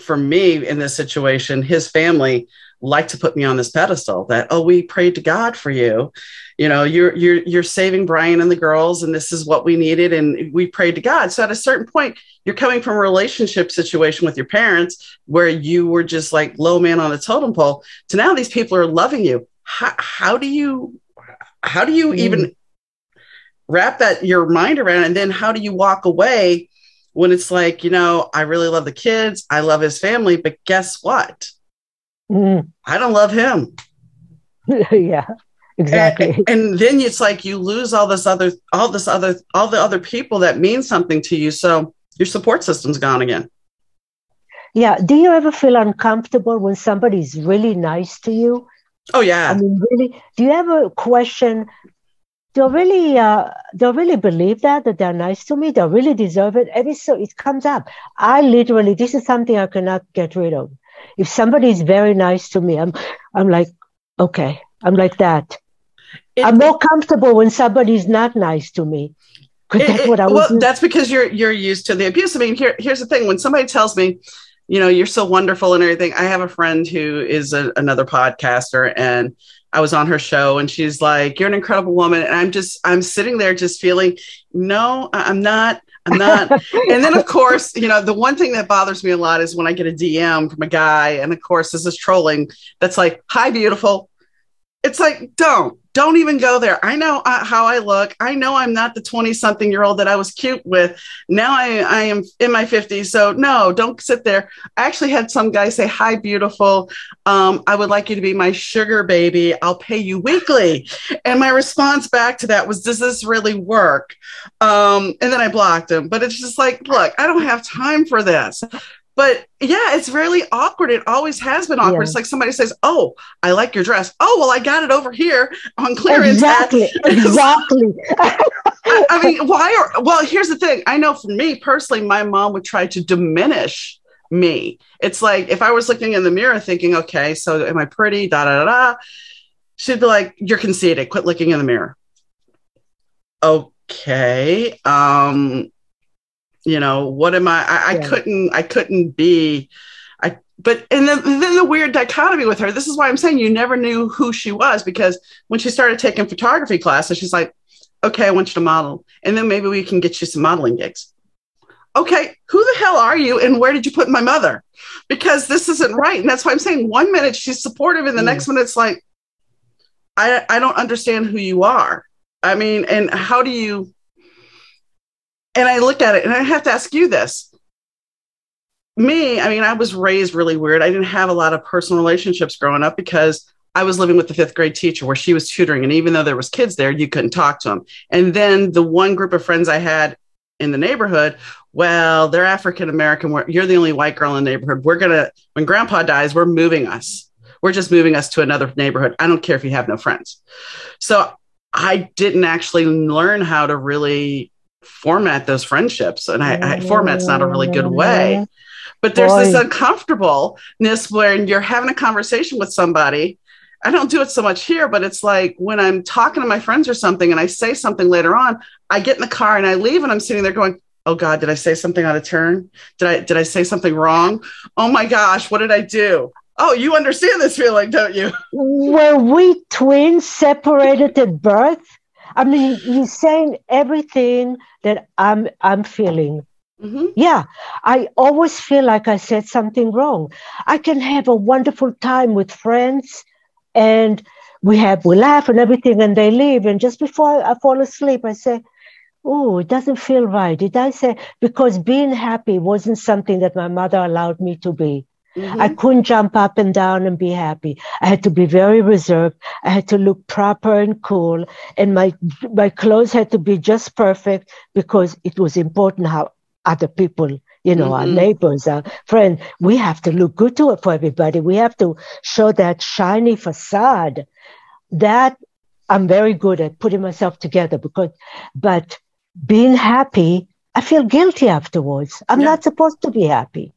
for me in this situation, his family like to put me on this pedestal that oh we prayed to god for you. You know you're you're you're saving brian and the girls and this is what we needed and we prayed to god. So at a certain point you're coming from a relationship situation with your parents where you were just like low man on the totem pole. To now these people are loving you. How, how do you how do you mm. even wrap that your mind around and then how do you walk away when it's like you know i really love the kids i love his family but guess what Mm. I don't love him. yeah, exactly. And, and, then it's like you lose all this other, all this other, all the other people that mean something to you. So your support system's gone again. Yeah. Do you ever feel uncomfortable when somebody's really nice to you? Oh yeah. I mean, really. Do you ever question? Do I really, uh, do I really believe that that they're nice to me? Do I really deserve it? Every so it comes up. I literally, this is something I cannot get rid of if somebody is very nice to me, I'm I'm like, okay, I'm like that. It, I'm more comfortable when somebody's not nice to me. That's it, what I was. Well, that's because you're you're used to the abuse. I mean, here here's the thing: when somebody tells me, you know, you're so wonderful and everything, I have a friend who is a, another podcaster, and I was on her show, and she's like, "You're an incredible woman," and I'm just I'm sitting there just feeling, no, I'm not. I'm not. and then, of course, you know, the one thing that bothers me a lot is when I get a DM from a guy, and of course, this is trolling that's like, Hi, beautiful. It's like, don't, don't even go there. I know uh, how I look. I know I'm not the 20 something year old that I was cute with. Now I, I am in my 50s. So, no, don't sit there. I actually had some guy say, Hi, beautiful. Um, I would like you to be my sugar baby. I'll pay you weekly. And my response back to that was, Does this really work? Um, and then I blocked him. But it's just like, Look, I don't have time for this but yeah, it's really awkward. It always has been awkward. Yeah. It's like somebody says, "Oh, I like your dress." Oh, well, I got it over here on clearance. Exactly. exactly. I mean, why are? Well, here's the thing. I know for me personally, my mom would try to diminish me. It's like if I was looking in the mirror thinking, "Okay, so am I pretty?" Da da da da. She'd be like, "You're conceited. Quit looking in the mirror." Okay. Um, you know what am i i, I couldn't i couldn't be i but and then, then the weird dichotomy with her. This is why i'm saying you never knew who she was because when she started taking photography classes she's like okay i want you to model and then maybe we can get you some modeling gigs. Okay who the hell are you and where did you put my mother? Because this isn't right and that's why i'm saying one minute she's supportive and the mm. next minute it's like i i don't understand who you are. I mean and how do you and I look at it and I have to ask you this. Me, I mean, I was raised really weird. I didn't have a lot of personal relationships growing up because I was living with the fifth grade teacher where she was tutoring. And even though there was kids there, you couldn't talk to them. And then the one group of friends I had in the neighborhood, well, they're African American. You're the only white girl in the neighborhood. We're going to, when grandpa dies, we're moving us. We're just moving us to another neighborhood. I don't care if you have no friends. So I didn't actually learn how to really format those friendships. And I, I format's not a really good way. But there's Boy. this uncomfortableness when you're having a conversation with somebody. I don't do it so much here, but it's like when I'm talking to my friends or something and I say something later on, I get in the car and I leave and I'm sitting there going, Oh God, did I say something out of turn? Did I did I say something wrong? Oh my gosh, what did I do? Oh, you understand this feeling, don't you? Were we twins separated at birth? I mean, he's saying everything that I'm I'm feeling. Mm-hmm. Yeah, I always feel like I said something wrong. I can have a wonderful time with friends, and we have we laugh and everything, and they leave. And just before I fall asleep, I say, "Oh, it doesn't feel right." Did I say because being happy wasn't something that my mother allowed me to be? Mm-hmm. I couldn't jump up and down and be happy. I had to be very reserved. I had to look proper and cool. And my, my clothes had to be just perfect because it was important how other people, you know, mm-hmm. our neighbors, our friends, we have to look good to it for everybody. We have to show that shiny facade. That I'm very good at putting myself together because, but being happy, I feel guilty afterwards. I'm yeah. not supposed to be happy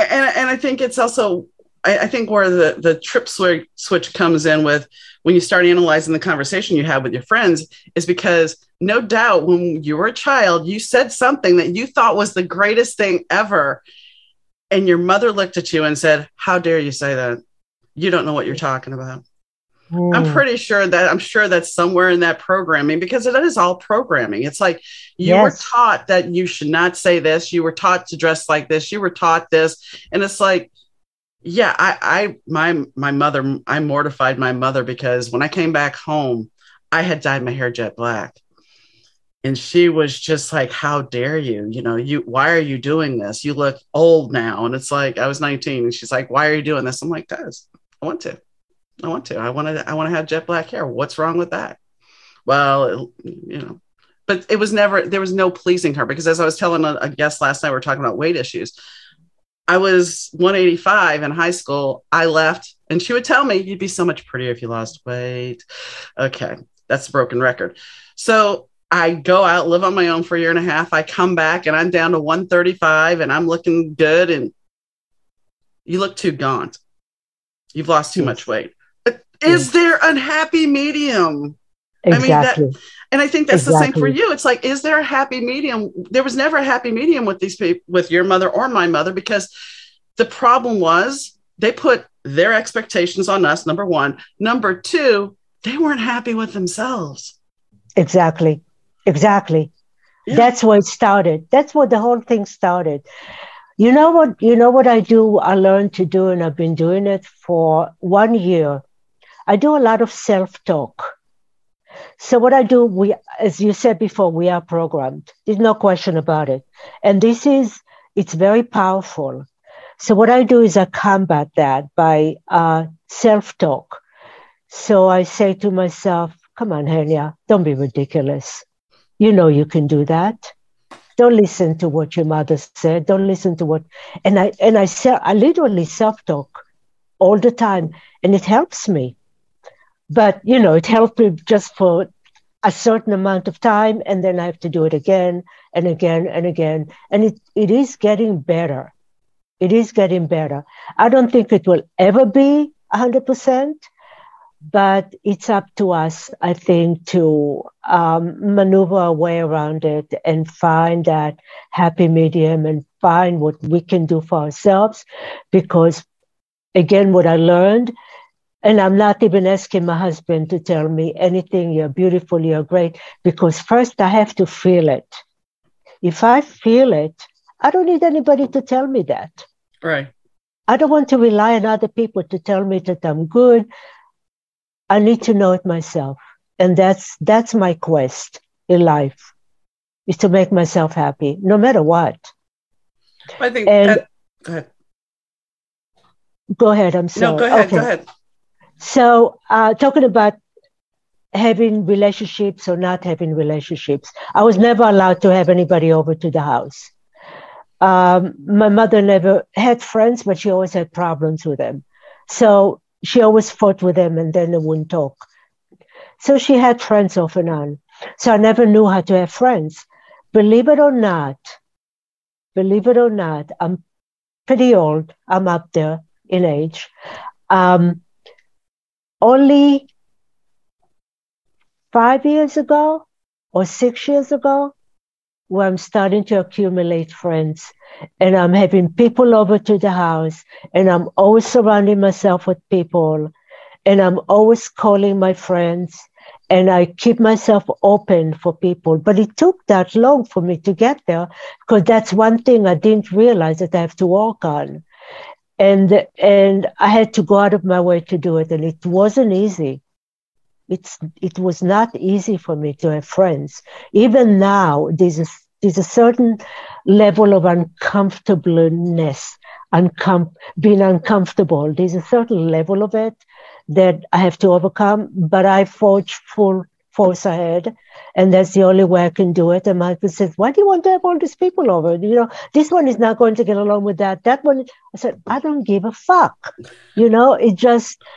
and, and I think it's also I, think where the the trip switch comes in with when you start analyzing the conversation you have with your friends is because no doubt when you were a child you said something that you thought was the greatest thing ever. And your mother looked at you and said how dare you say that? You don't know what you're talking about Mm. I'm pretty sure that I'm sure that's somewhere in that programming because it is all programming. It's like you yes. were taught that you should not say this, you were taught to dress like this, you were taught this, and it's like, yeah, I, I, my, my mother, I mortified my mother because when I came back home, I had dyed my hair jet black, and she was just like, "How dare you? You know, you why are you doing this? You look old now." And it's like I was 19, and she's like, "Why are you doing this?" I'm like, "Cause I want to." I want to. I want to. I want to have jet black hair. What's wrong with that? Well, you know, but it was never. There was no pleasing her because, as I was telling a, guest last night, we are talking about weight issues. I was 185 in high school. I left, and she would tell me, "You'd be so much prettier if you lost weight." Okay, that's a broken record. So I go out, live on my own for a year and a half. I come back, and I'm down to 135, and I'm looking good. And you look too gaunt. You've lost too much weight. Is there a happy medium? Exactly. I mean, that, and I think that's exactly. the same for you. It's like, is there a happy medium? There was never a happy medium with these people, with your mother or my mother, because the problem was they put their expectations on us. Number one. Number two, they weren't happy with themselves. Exactly. Exactly. Yeah. That's where it started. That's where the whole thing started. You know what? You know what I do? I learned to do, and I've been doing it for one year. I do a lot of self talk. So what I do, we, as you said before, we are programmed. There's no question about it, and this is it's very powerful. So what I do is I combat that by uh, self talk. So I say to myself, "Come on, Henya, don't be ridiculous. You know you can do that." don't listen to what your mother said don't listen to what and i and i i literally self-talk all the time and it helps me but you know it helps me just for a certain amount of time and then i have to do it again and again and again. And it, it is getting better. It is getting better. I don't think it will ever be 100% but it's up to us, I think, to um, maneuver our way around it and find that happy medium and find what we can do for ourselves. Because, again, what I learned, and I'm not even asking my husband to tell me anything, you're beautiful, you're great, because first I have to feel it. If I feel it, I don't need anybody to tell me that. Right. I don't want to rely on other people to tell me that I'm good, I need to know it myself. And that's that's my quest in life is to make myself happy, no matter what. I think and, that, go ahead. Go ahead. I'm sorry. No, go ahead. Okay. Go ahead. So, uh, talking about having relationships or not having relationships, I was never allowed to have anybody over to the house. Um, my mother never had friends, but she always had problems with them. So she always fought with them and then they wouldn't talk. So she had friends off and on. So I never knew how to have friends. Believe it or not, believe it or not, I'm pretty old. I'm up there in age. Um, only five years ago or six years ago, where I'm starting to accumulate friends and I'm having people over to the house and I'm always surrounding myself with people and I'm always calling my friends and I keep myself open for people. But it took that long for me to get there because that's one thing I didn't realize that I have to work on. And, and I had to go out of my way to do it. And it wasn't easy it's it was not easy for me to have friends. Even now, there's a, there's a certain level of uncomfortableness, uncom- being uncomfortable. There's a certain level of it that I have to overcome, but I forge full force ahead, and that's the only way I can do it. And my husband says, "Why do you want to have all these people over? You know, this one is not going to get along with that. That one." I said, "I don't give a fuck." You know, it just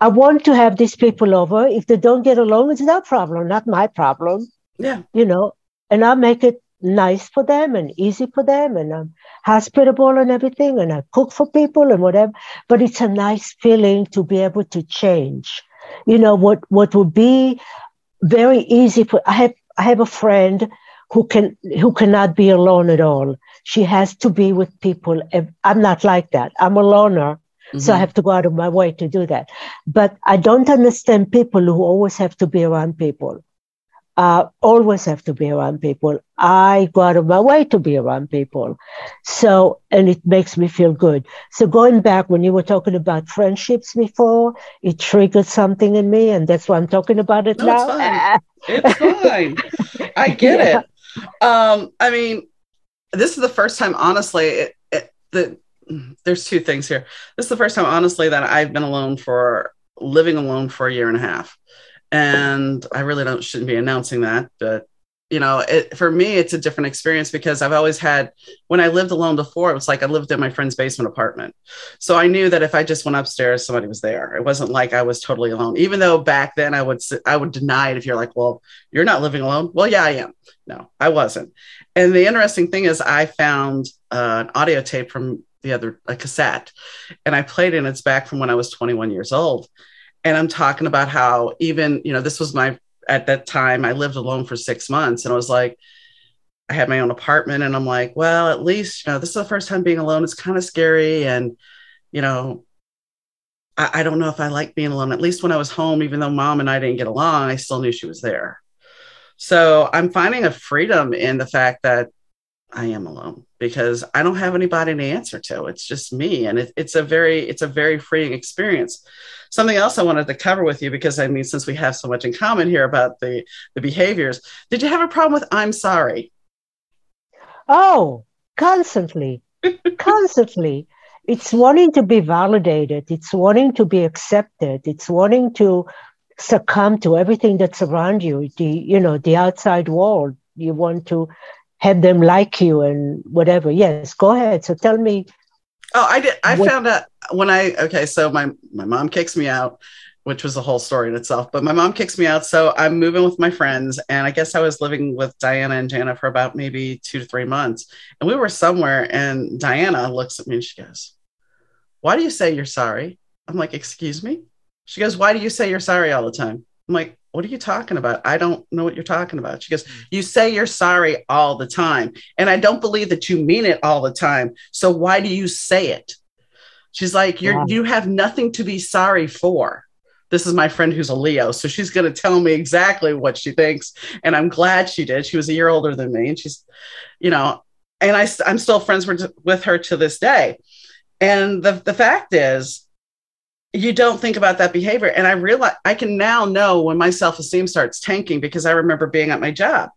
I want to have these people over. If they don't get along, it's their problem, not my problem. Yeah. You know, and I make it nice for them and easy for them and I'm hospitable and everything and I cook for people and whatever. But it's a nice feeling to be able to change. You know, what, what would be very easy for, I have, I have a friend who can, who cannot be alone at all. She has to be with people. I'm not like that. I'm a loner Mm-hmm. So I mm-hmm. have to go out of my way to do that. But I don't understand people who always have to be around people. Uh, always have to be around people. I go out of my way to be around people. So, and it makes me feel good. So going back when you were talking about friendships before, it triggered something in me. And that's why I'm talking about it no, now. It's fine. it's fine. I get yeah. it. Um, I mean, this is the first time, honestly, it, it, the there's two things here. This is the first time, honestly, that I've been alone for living alone for a year and a half, and I really don't shouldn't be announcing that, but you know, it, for me, it's a different experience because I've always had, when I lived alone before, it was like I lived in my friend's basement apartment. So I knew that if I just went upstairs, somebody was there. It wasn't like I was totally alone, even though back then I would, I would deny it if you're like, well, you're not living alone. Well, yeah, I am. No, I wasn't. And the interesting thing is I found uh, an audio tape from the other a cassette and i played it and it's back from when i was 21 years old and i'm talking about how even you know this was my at that time i lived alone for six months and i was like i had my own apartment and i'm like well at least you know this is the first time being alone. It's kind of scary and you know I, I don't know if i like being alone. At least when i was home even though mom and i didn't get along i still knew she was there. So I'm finding a freedom in the fact that I am alone because I don't have anybody to answer to. It's just me. And it, it's a very, it's a very freeing experience. Something else I wanted to cover with you, because I mean, since we have so much in common here about the, the behaviors, did you have a problem with I'm sorry? Oh, constantly, constantly. It's wanting to be validated. It's wanting to be accepted. It's wanting to succumb to everything that's around you, the, you know, the outside world. You want to have them like you and whatever. Yes, go ahead. So tell me. Oh, I did. I what, found out when I okay. So my my mom kicks me out, which was a whole story in itself. But my mom kicks me out, so I'm moving with my friends, and I guess I was living with Diana and Jana for about maybe two to three months, and we were somewhere, and Diana looks at me and she goes, "Why do you say you're sorry?" I'm like, "Excuse me." She goes, "Why do you say you're sorry all the time?" I'm like, what are you talking about? I don't know what you're talking about. She goes, mm. You say you're sorry all the time. And I don't believe that you mean it all the time. So why do you say it? She's like, You're wow. you have nothing to be sorry for. This is my friend who's a Leo. So she's going to tell me exactly what she thinks. And I'm glad she did. She was a year older than me. And she's, you know, and I, I'm still friends with, with her to this day. And the, the fact is, you don't think about that behavior. And I realize I can now know when my self esteem starts tanking because I remember being at my job.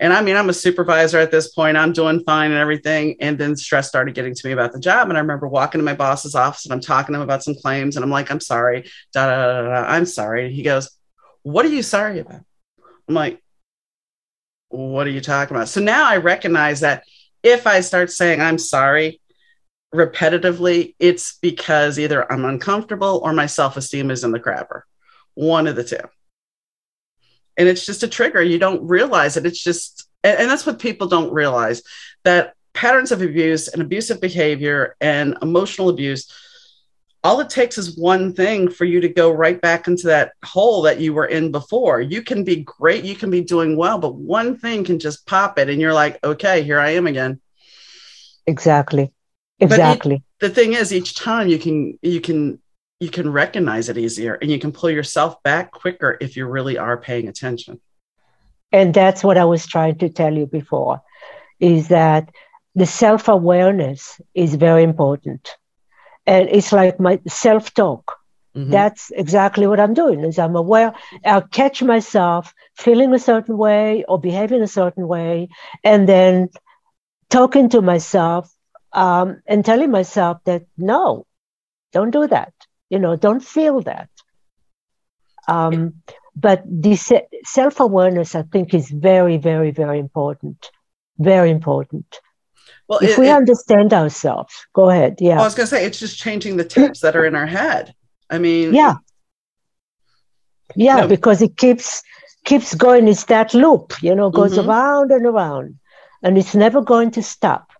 And I mean, I'm a supervisor at this point. I'm doing fine and everything. And then stress started getting to me about the job. And I remember walking to my boss's office and I'm talking to him about some claims. And I'm like, I'm sorry. Da, da, da, da, I'm sorry. He goes, What are you sorry about? I'm like, What are you talking about? So now I recognize that if I start saying I'm sorry, repetitively, it's because either I'm uncomfortable or my self esteem is in the crapper. One of the two. And it's just a trigger. You don't realize it. It's just, and, and that's what people don't realize that patterns of abuse and abusive behavior and emotional abuse all it takes is one thing for you to go right back into that hole that you were in before. You can be great, you can be doing well, but one thing can just pop it, and you're like, okay, here I am again. Exactly. Exactly. Each, the thing is, each time you can you can you can recognize it easier, and you can pull yourself back quicker if you really are paying attention. And that's what I was trying to tell you before, is that the self awareness is very important, and it's like my self talk. Mm-hmm. That's exactly what I'm doing. Is I'm aware. I'll catch myself feeling a certain way or behaving a certain way, and then talking to myself um, and telling myself that no, don't do that. You know, don't feel that. Um, but this self awareness, I think, is very, very, very important. Very important. Well, if it, we it, understand ourselves, go ahead. Yeah. I was going to say, it's just changing the tapes that are in our head. I mean, yeah. Yeah, no. because it keeps keeps going. It's that loop, you know, goes mm-hmm. around and around, and it's never going to stop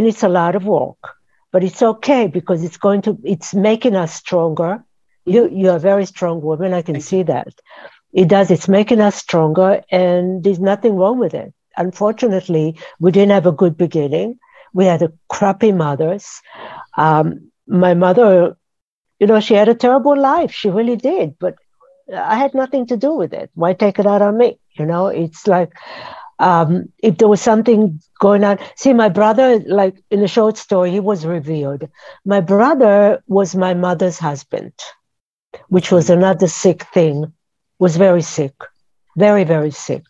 and it's a lot of work but it's okay because it's going to it's making us stronger. You you're a very strong woman. I can Thank see you. that. It does it's making us stronger and there's nothing wrong with it. Unfortunately we didn't have a good beginning. We had a crappy mothers. Um, my mother you know she had a terrible life. She really did but i had nothing to do with it. Why take it out on me? You know it's like um, if there was something going on. See, my brother, like in the short story, he was revealed. My brother was my mother's husband, which was another sick thing, was very sick, very, very sick.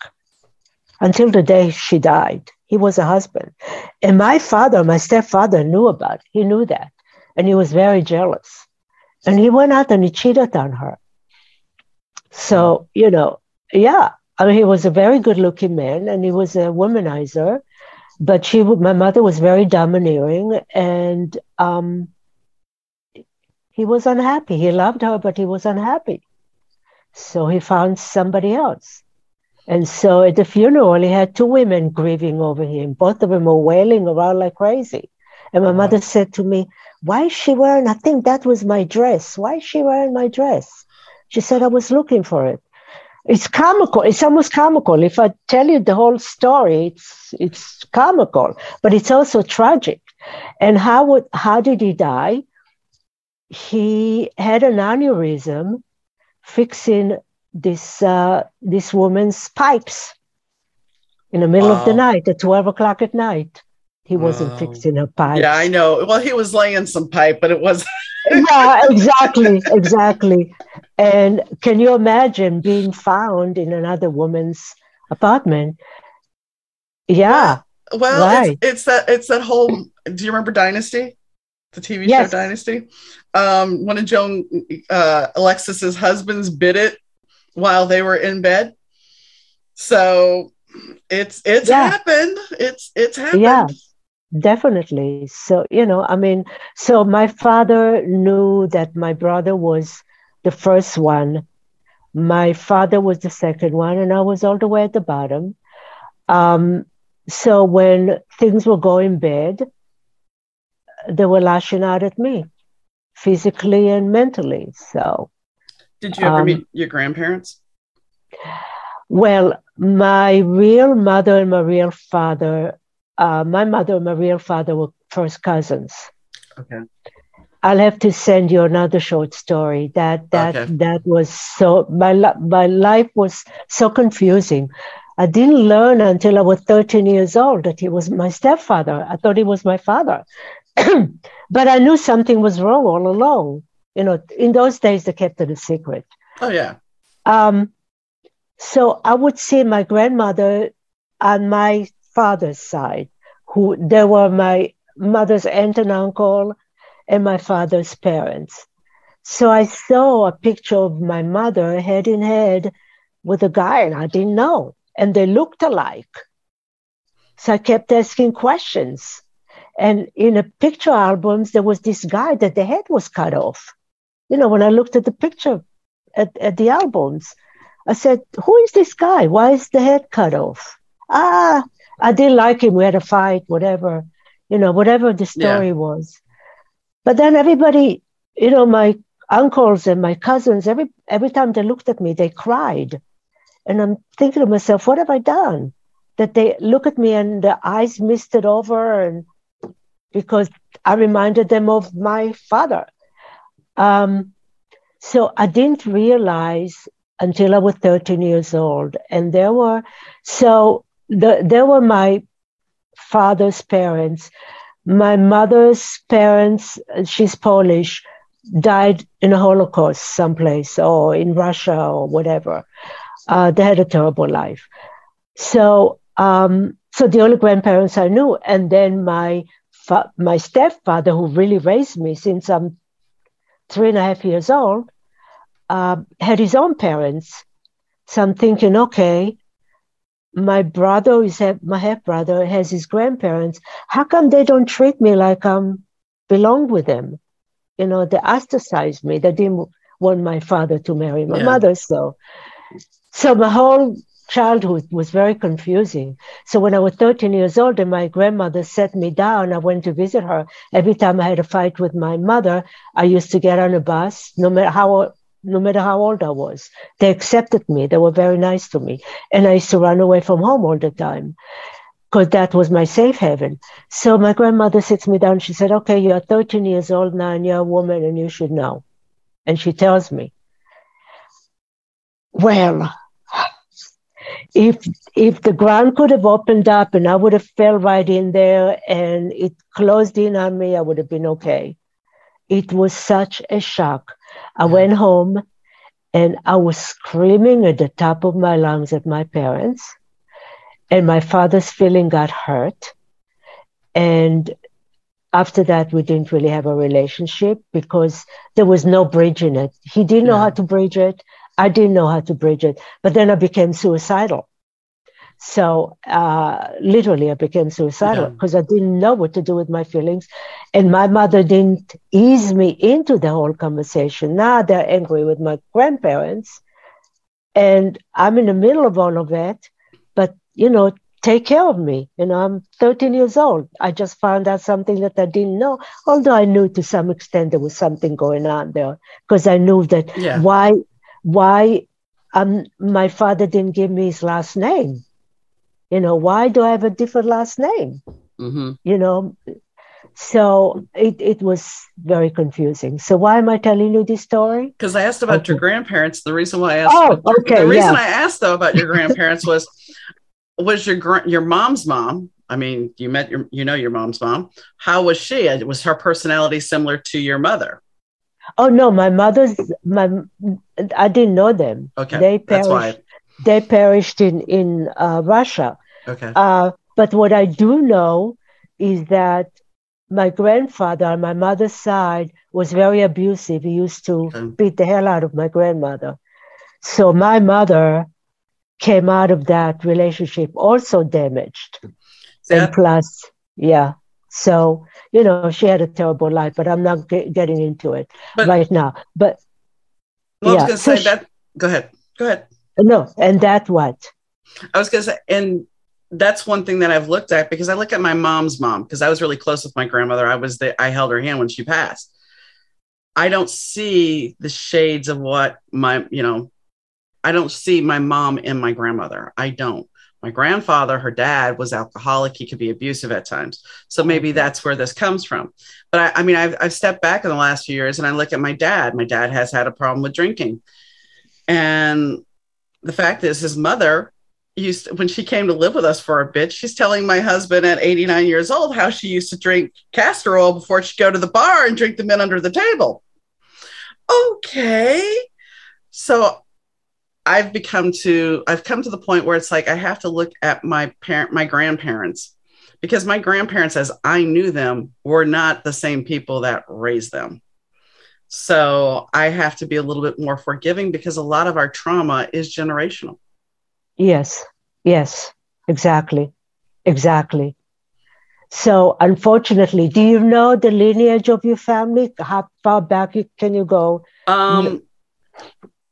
Until the day she died, he was a husband. And my father, my stepfather, knew about it. He knew that. And he was very jealous. And he went out and he cheated on her. So, you know, yeah, I mean, he was a very good looking man and he was a womanizer, but she, my mother was very domineering and um, he was unhappy. He loved her, but he was unhappy. So he found somebody else. And so at the funeral, he had two women grieving over him. Both of them were wailing around like crazy. And my mother said to me, Why is she wearing? I think that was my dress. Why is she wearing my dress? She said, I was looking for it it's comical. It's almost comical. If I tell you the whole story, it's it's comical, but it's also tragic. And how would how did he die? He had an aneurysm, fixing this uh, this woman's pipes, in the middle wow. of the night at 12 o'clock at night. He wasn't wow. fixing a pipe. at 12 o'clock at night. He wasn't wow. fixing a pipe. Yeah, I know. Well, he was laying some pipe, but it was. Yeah, exactly, exactly. And can you imagine being found in another woman's apartment? Yeah. Well, well it's, it's that it's that whole. Do you remember Dynasty? The TV yes. show Dynasty. Um, one of Joan uh, Alexis's husbands bit it while they were in bed. So it's it's yeah. happened. It's it's happened. Yeah definitely. So you know i mean so my father knew that my brother was the first one. My father was the second one and i was all the way at the bottom. Um, so when things were going bad they were lashing out at me physically and mentally. So did you ever um, meet your grandparents? Well my real mother and my real father uh, my mother and my real father were first cousins. Okay. I'll have to send you another short story. That that okay. that was so my my life was so confusing. I didn't learn until I was 13 years old that he was my stepfather. I thought he was my father, but I knew something was wrong all along. You know, in those days they kept it a secret. Oh yeah. Um, so I would see my grandmother on my father's side, who they were my mother's aunt and uncle and my father's parents. So I saw a picture of my mother head in head with a guy, and I didn't know. And they looked alike. So I kept asking questions. And in the picture albums, there was this guy that the head was cut off. You know, when I looked at the picture at, at the albums, I said, Who is this guy? Why is the head cut off? Ah, I didn't like him. We had a fight, whatever, you know, whatever the story yeah. was. But then everybody, you know, my uncles and my cousins, every every time they looked at me, they cried. And I'm thinking to myself, what have I done? That they look at me and their eyes misted over and because I reminded them of my father. Um, so I didn't realize until I was 13 years old. And there were, so the, they were my father's parents. My mother's parents, she's Polish, died in a Holocaust someplace or in Russia or whatever. Uh, they had a terrible life. So, um, so the only grandparents I knew, and then my fa- my stepfather, who really raised me since I'm three and a half years old, uh, had his own parents. So I'm thinking, okay, my brother is my half brother has his grandparents. How come they don't treat me like I'm belong with them? You know, they ostracized me. They didn't want my father to marry my yeah. mother. So, so my whole childhood was very confusing. So when I was 13 years old and my grandmother set me down, I went to visit her. Every time I had a fight with my mother, I used to get on a bus, no matter how no matter how old I was. They accepted me. They were very nice to me. And I used to run away from home all the time because that was my safe haven. So my grandmother sits me down. She said, okay, you're 13 years old now and you're a woman and you should know. And she tells me, well, if if the ground could have opened up and I would have fell right in there and it closed in on me, I would have been okay. It was such a shock I went home and I was screaming at the top of my lungs at my parents. And my father's feeling got hurt. And after that, we didn't really have a relationship because there was no bridge in it. He didn't know how to bridge it. I didn't know how to bridge it. But then I became suicidal. So uh, literally, I became suicidal because yeah. I didn't know what to do with my feelings, and my mother didn't ease me into the whole conversation. Now they're angry with my grandparents, and I'm in the middle of all of that. But you know, take care of me. You know, I'm 13 years old. I just found out something that I didn't know, although I knew to some extent there was something going on there because I knew that yeah. why why um my father didn't give me his last name you know why do i have a different last name mm-hmm. you know so it, it was very confusing so why am i telling you this story because i asked about okay. your grandparents the reason why i asked oh, about, okay, the reason yeah. i asked though about your grandparents was was your gr- your mom's mom? I mean, you met your you know your mom's mom. How was she? Was her personality similar to your mother? Oh no, my mother's my I didn't know them. Okay, they that's perished. why. They perished in in uh, Russia. Okay. Uh, but what I do know is that my grandfather on my mother's side was very abusive. He used to Okay. beat the hell out of my grandmother. So my mother came out of that relationship also damaged. Yeah. And plus, yeah. So, you know, she had a terrible life, but I'm not ge- getting into it But- right now. But Well, I was going to so say she- that. Go ahead. Go ahead. No, and that what? I was going to say, and that's one thing that I've looked at because I look at my mom's mom because I was really close with my grandmother. I was the I held her hand when she passed. I don't see the shades of what my you know. I don't see my mom and my grandmother. I don't. My grandfather, her dad, was alcoholic. He could be abusive at times. So maybe that's where this comes from. But I, I mean, I've, I've stepped back in the last few years and I look at my dad. My dad has had a problem with drinking. And the fact is, his mother used to, when she came to live with us for a bit, she's telling my husband at 89 years old how she used to drink castor oil before she'd go to the bar and drink the men under the table. Okay. So I've become to I've come to the point where it's like I have to look at my parent my grandparents because my grandparents as I knew them were not the same people that raised them. So I have to be a little bit more forgiving because a lot of our trauma is generational. Yes, yes, exactly, exactly. So, unfortunately, do you know the lineage of your family? How far back can you go? Um,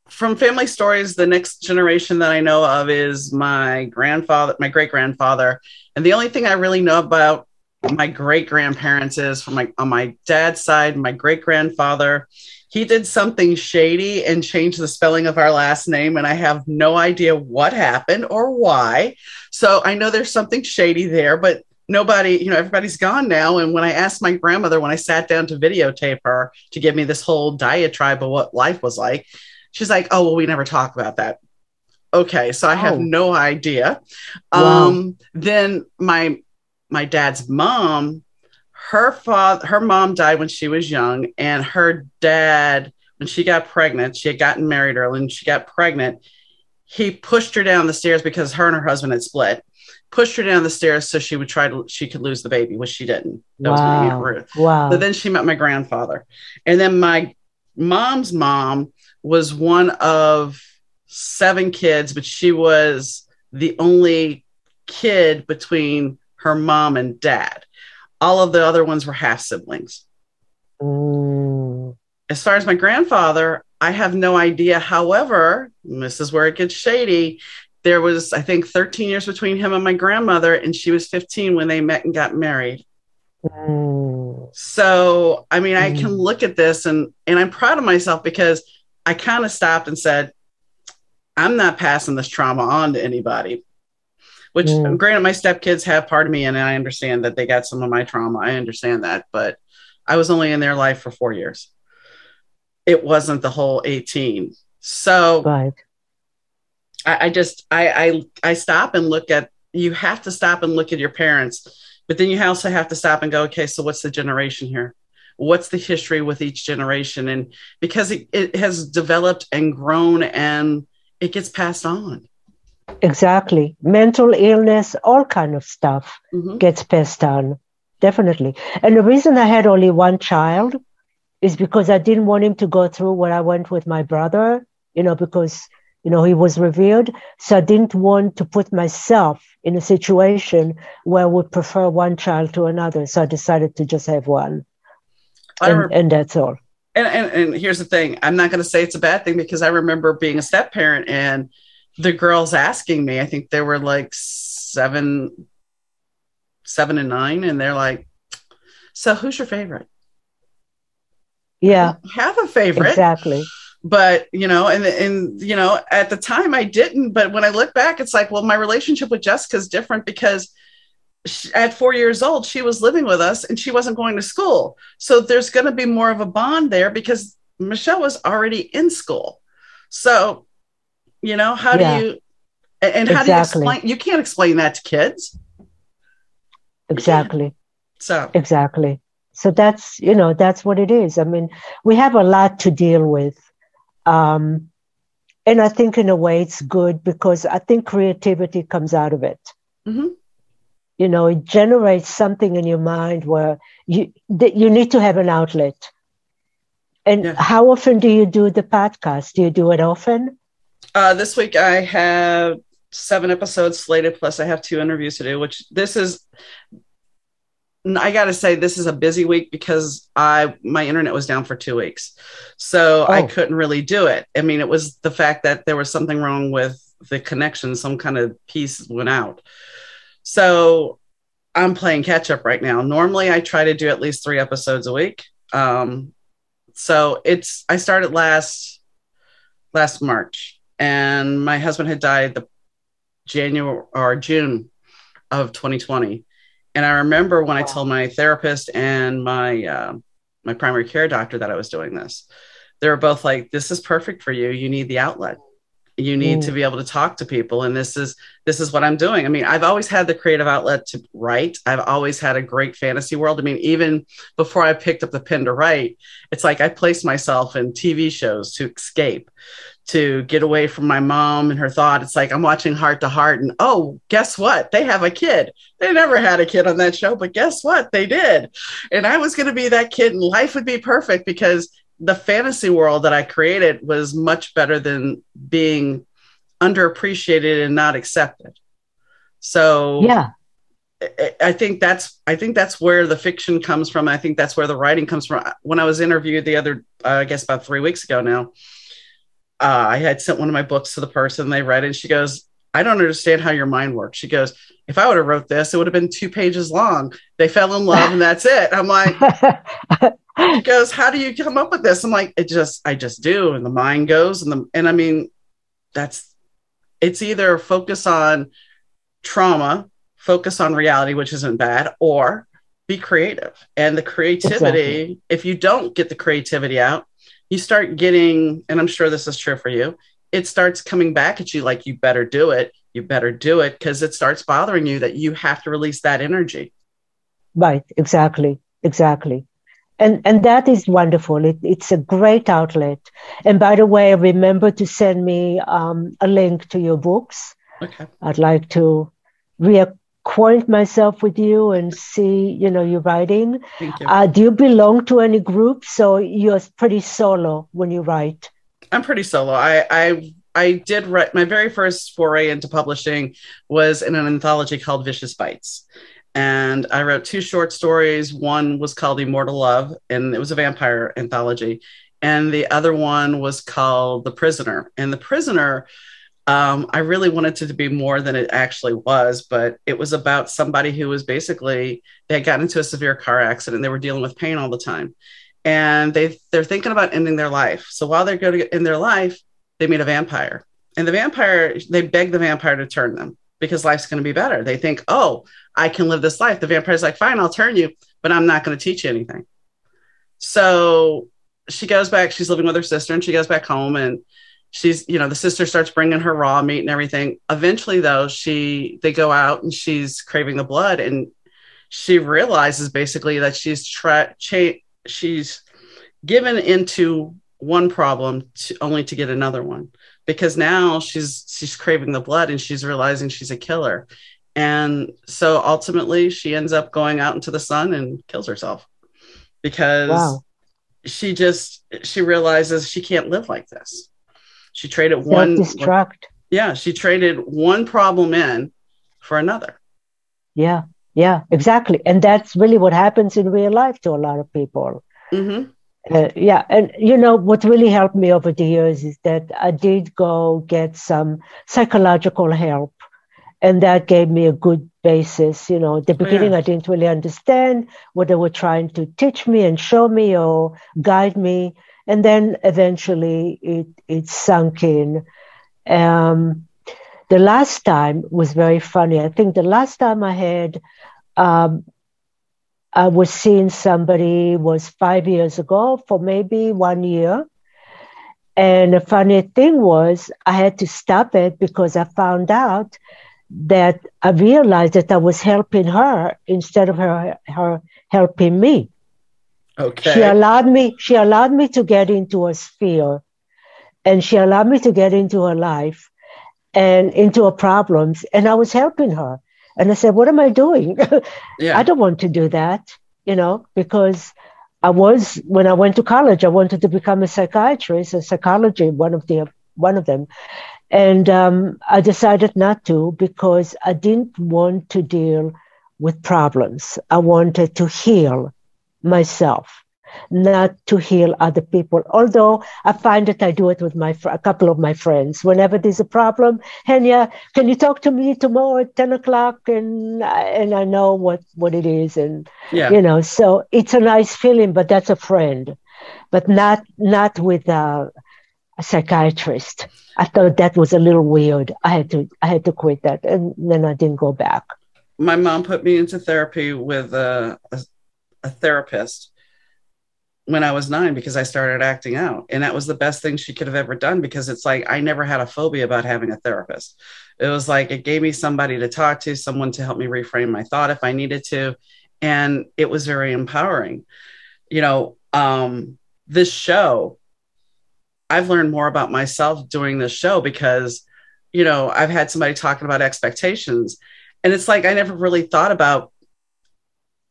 from family stories, the next generation that I know of is my grandfather, my great grandfather, and the only thing I really know about my great grandparents is from my on my dad's side, my great grandfather. He did something shady and changed the spelling of our last name, and I have no idea what happened or why. So I know there's something shady there, but nobody, you know, everybody's gone now. And when I asked my grandmother, when I sat down to videotape her to give me this whole diatribe of what life was like, she's like, "Oh, well, we never talk about that." Okay, so I have Oh. no idea. Wow. Um, then my my dad's mom, her father, her mom died when she was young, and her dad, when she got pregnant, she had gotten married early, and she got pregnant. He pushed her down the stairs because her and her husband had split. Pushed her down the stairs so she would try to she could lose the baby, which she didn't. That was Wow. Ruth. Wow. So then she met my grandfather. And then my mom's mom was one of seven kids, but she was the only kid between her mom and dad. All of the other ones were half siblings. Mm, As far as my grandfather, I have no idea. However, this is where it gets shady. There was, I think, 13 years between him and my grandmother, and she was 15 when they met and got married. mm, So, I mean, I Mm. can look at this and and I'm proud of myself because I kind of stopped and said, I'm not passing this trauma on to anybody. Which, Mm. granted, my stepkids have part of me, and I understand that they got some of my trauma. I understand that, but I was only in their life for four years. It wasn't the whole 18. So right. I, I just I, I I stop and look at you have to stop and look at your parents, but then you also have to stop and go, okay, so what's the generation here? What's the history with each generation? And because it, it has developed and grown and it gets passed on. Exactly. Mental illness, all kind of stuff Mhm. gets passed on. Definitely. And the reason I had only one child is because I didn't want him to go through what I went with my brother, you know, because, you know, he was revered. So I didn't want to put myself in a situation where I would prefer one child to another. So I decided to just have one. And, re- and that's all. and, and, and here's the thing i'm not going to say it's a bad thing because i remember being a step parent and the girls asking me i think they were like seven seven and nine and they're like so who's your favorite? Yeah, have a favorite. Exactly. but you know and and you know at the time i didn't but when i look back it's like well my relationship with jessica is different because at four years old she was living with us and she wasn't going to school. So there's going to be more of a bond there because michelle was already in school. So you know how Yeah. do you And, how exactly. do you explain? You can't explain that to kids. Exactly. So exactly. So that's you know that's what it is. I mean, we have a lot to deal with, um, and I think in a way it's good because I think creativity comes out of it. Mm-hmm. You know, it generates something in your mind where you you need to have an outlet. And yeah. how often do you do the podcast? Do you do it often? Uh, this week I have seven episodes slated, plus I have two interviews to do. Which this is I got to say this is a busy week because I my internet was down for 2 weeks. So oh. I couldn't really do it. I mean it was the fact that there was something wrong with the connection, some kind of piece went out. So I'm playing catch up right now. Normally I try to do at least 3 episodes a week. Um so it's I started last last March and my husband had died the January or June of 2020 and I remember when. I told my therapist and my uh, my primary care doctor that I was doing this, they were both like, "This is perfect for you. You need the outlet. You need mm. to be able to talk to people, and this is this is what I'm doing." I mean, I've always had the creative outlet to write. I've always had a great fantasy world. I mean, even before I picked up the pen to write, it's like I placed myself in TV shows to escape to get away from my mom and her thought. It's like I'm watching Hart to Hart, and oh, guess what? They have a kid. They never had a kid on that show, but guess what? They did. And I was going to be that kid, and life would be perfect because the fantasy world that I created was much better than being underappreciated and not accepted. So, yeah. I think that's I think that's where the fiction comes from. I think that's where the writing comes from. When I was interviewed the other, uh, I guess about three weeks ago now, uh, I had sent one of my books to the person. They read it. And she goes, I don't understand how your mind works. She goes, if I would have wrote this, it would have been two pages long. They fell in love and that's it. I'm like, she goes, how do you come up with this? I'm like, it just, I just do. And the mind goes and the, and I mean, that's, it's either focus on trauma, focus on reality, which isn't bad, or be creative. And the creativity, exactly. if you don't get the creativity out, you start getting, and I'm sure this is true for you, it starts coming back at you like, you better do it. You better do it because it starts bothering you that you have to release that energy. Right, exactly, exactly. And, and that is wonderful. It, it's a great outlet. And by the way, remember to send me um, a link to your books. Okay. I'd like to re- acquaint myself with you and see, you know, your writing. Thank you. Uh, do you belong to any group? So you're pretty solo when you write. I'm pretty solo. I I I did write my very first foray into publishing was in an anthology called Vicious Bites. And I wrote two short stories. One was called Immortal Love, and it was a vampire anthology. And the other one was called The Prisoner. And The Prisoner um, I really wanted it to be more than it actually was, but it was about somebody who was basically they had gotten into a severe car accident. They were dealing with pain all the time, and they they're thinking about ending their life. So while they're going to end their life, they meet a vampire, and the vampire they beg the vampire to turn them because life's going to be better. They think, oh, I can live this life. The vampire's like, fine, I'll turn you, but I'm not going to teach you anything. So she goes back. She's living with her sister, and she goes back home and she's you know the sister starts bringing her raw meat and everything. Eventually though she they go out and she's craving the blood and she realizes basically that she's tra- cha- she's given into one problem to, only to get another one because now she's she's craving the blood and she's realizing she's a killer. And so ultimately she ends up going out into the sun and kills herself because wow. she just she realizes she can't live like this she traded one destruct. Yeah, she traded one problem in for another. Yeah, yeah, exactly. And that's really what happens in real life to a lot of people. Mm-hmm. Uh, yeah, and you know what really helped me over the years is that I did go get some psychological help, and that gave me a good basis. You know, at the beginning, oh, yeah. I didn't really understand what they were trying to teach me and show me or guide me, and then eventually it it sunk in. Um, the last time was very funny. I think the last time I had um, I was seeing somebody was five years ago for maybe one year, And the funny thing was, I had to stop it because I found out that I realized that I was helping her instead of her, her helping me. Okay. She allowed me, she allowed me to get into her sphere and she allowed me to get into her life and into her problems. And I was helping her. And I said, What am I doing? yeah. I don't want to do that, you know, because I was when I went to college, I wanted to become a psychiatrist, a psychology, one of the one of them. And um, I decided not to because I didn't want to deal with problems. I wanted to heal myself not to heal other people. Although I find that I do it with my a couple of my friends. Whenever there's a problem, Henya, can you talk to me tomorrow at ten o'clock? And and I know what what it is, and yeah. you know, so it's a nice feeling. But that's a friend, but not not with a, a psychiatrist. I thought that was a little weird. I had to I had to quit that, and then I didn't go back. My mom put me into therapy with a, a, a therapist when I was nine because I started acting out. And that was the best thing she could have ever done because it's like I never had a phobia about having a therapist. It was like it gave me somebody to talk to, someone to help me reframe my thought if I needed to. And it was very empowering. You know, um, this show, I've learned more about myself doing this show because, you know, I've had somebody talking about expectations. And it's like I never really thought about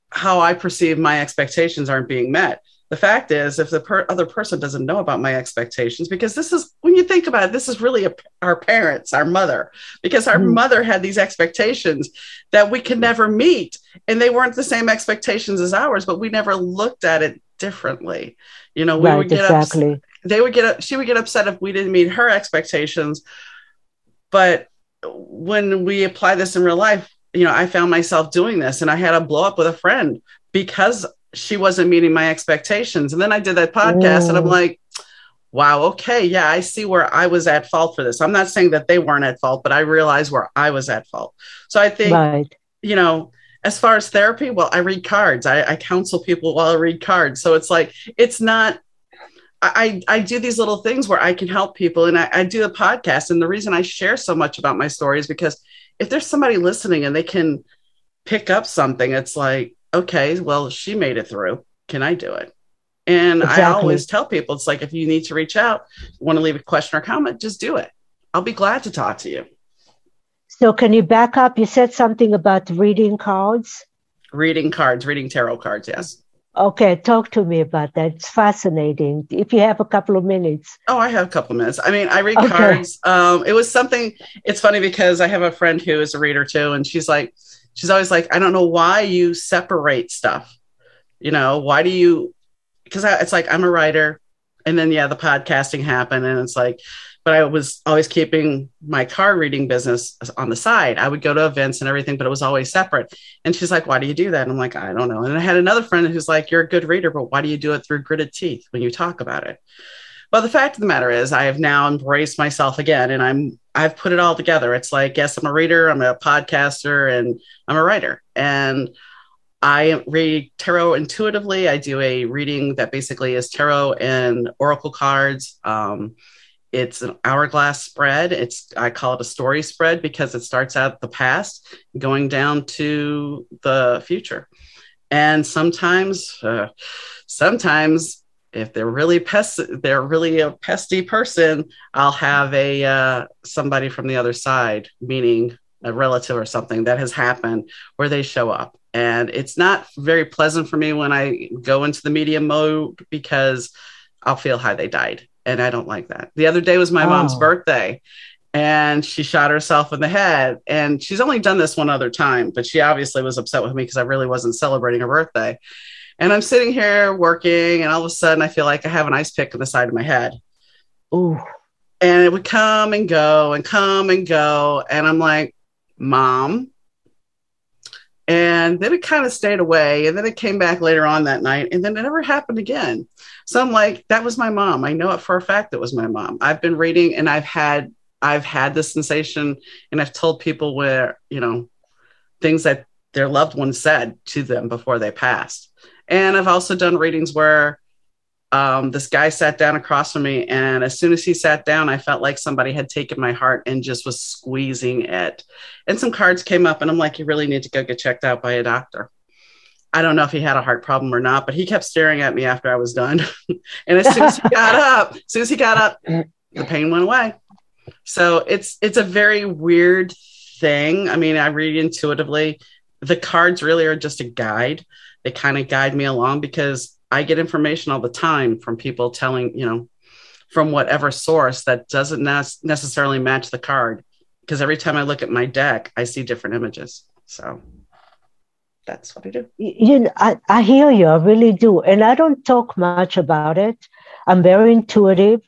how I perceive my expectations aren't being met the fact is if the per- other person doesn't know about my expectations because this is when you think about it this is really a, our parents our mother because our mm. mother had these expectations that we could never meet and they weren't the same expectations as ours but we never looked at it differently you know we right, would get exactly. upset, they would get she would get upset if we didn't meet her expectations but when we apply this in real life you know i found myself doing this and i had a blow up with a friend because she wasn't meeting my expectations. And then I did that podcast and I'm like, wow, okay, yeah, I see where I was at fault for this. I'm not saying that they weren't at fault, but I realized where I was at fault. So I think, right. you know, as far as therapy, well, I read cards. I, I counsel people while I read cards. So it's like, it's not, I, I do these little things where I can help people and I, I do a podcast. And the reason I share so much about my story is because if there's somebody listening and they can pick up something, it's like, okay, well, she made it through. Can I do it? And exactly. I always tell people it's like if you need to reach out, want to leave a question or comment, just do it. I'll be glad to talk to you. So, can you back up? You said something about reading cards. Reading cards, reading tarot cards, yes. Okay, talk to me about that. It's fascinating. If you have a couple of minutes. Oh, I have a couple of minutes. I mean, I read okay. cards. Um, it was something. It's funny because I have a friend who is a reader too, and she's like, she's always like, I don't know why you separate stuff. You know, why do you? Because it's like I'm a writer, and then yeah, the podcasting happened, and it's like, but I was always keeping my card reading business on the side. I would go to events and everything, but it was always separate. And she's like, "Why do you do that?" And I'm like, "I don't know." And I had another friend who's like, "You're a good reader, but why do you do it through gritted teeth when you talk about it?" But the fact of the matter is, I have now embraced myself again, and I'm I've put it all together. It's like, yes, I'm a reader, I'm a podcaster, and I'm a writer. And I read tarot intuitively. I do a reading that basically is tarot and oracle cards. Um, it's an hourglass spread. It's I call it a story spread because it starts out the past, going down to the future. And sometimes, uh, sometimes if they're really pest they're really a pesty person i'll have a uh, somebody from the other side meaning a relative or something that has happened where they show up and it's not very pleasant for me when i go into the media mode because i'll feel how they died and i don't like that the other day was my oh. mom's birthday and she shot herself in the head and she's only done this one other time but she obviously was upset with me because i really wasn't celebrating her birthday and I'm sitting here working, and all of a sudden I feel like I have an ice pick on the side of my head. Ooh. And it would come and go and come and go. And I'm like, Mom. And then it kind of stayed away. And then it came back later on that night. And then it never happened again. So I'm like, that was my mom. I know it for a fact it was my mom. I've been reading and I've had I've had this sensation and I've told people where, you know, things that their loved ones said to them before they passed. And I've also done readings where um, this guy sat down across from me, and as soon as he sat down, I felt like somebody had taken my heart and just was squeezing it. And some cards came up, and I'm like, you really need to go get checked out by a doctor. I don't know if he had a heart problem or not, but he kept staring at me after I was done. and as soon as he got up, as soon as he got up, the pain went away. So it's it's a very weird thing. I mean, I read intuitively. The cards really are just a guide. They kind of guide me along because I get information all the time from people telling, you know, from whatever source that doesn't ne- necessarily match the card. Because every time I look at my deck, I see different images. So that's what I do. You know, I, I hear you, I really do. And I don't talk much about it. I'm very intuitive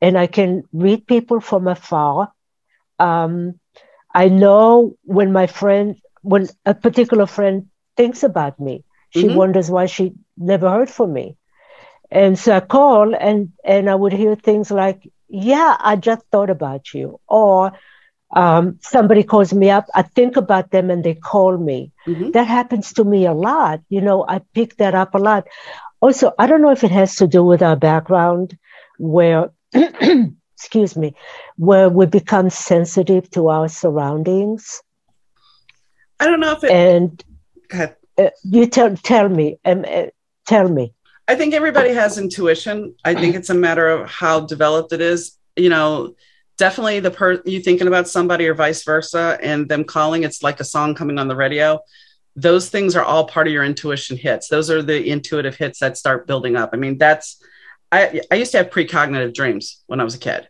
and I can read people from afar. Um, I know when my friend, when a particular friend thinks about me, she mm-hmm. wonders why she never heard from me. And so I call and, and I would hear things like, yeah, I just thought about you. Or um, somebody calls me up, I think about them and they call me. Mm-hmm. That happens to me a lot. You know, I pick that up a lot. Also, I don't know if it has to do with our background where excuse me, where we become sensitive to our surroundings. I don't know if it. And uh, you tell tell me, um, uh, tell me. I think everybody has intuition. I think it's a matter of how developed it is. You know, definitely the per you thinking about somebody or vice versa, and them calling. It's like a song coming on the radio. Those things are all part of your intuition hits. Those are the intuitive hits that start building up. I mean, that's I, I used to have precognitive dreams when I was a kid.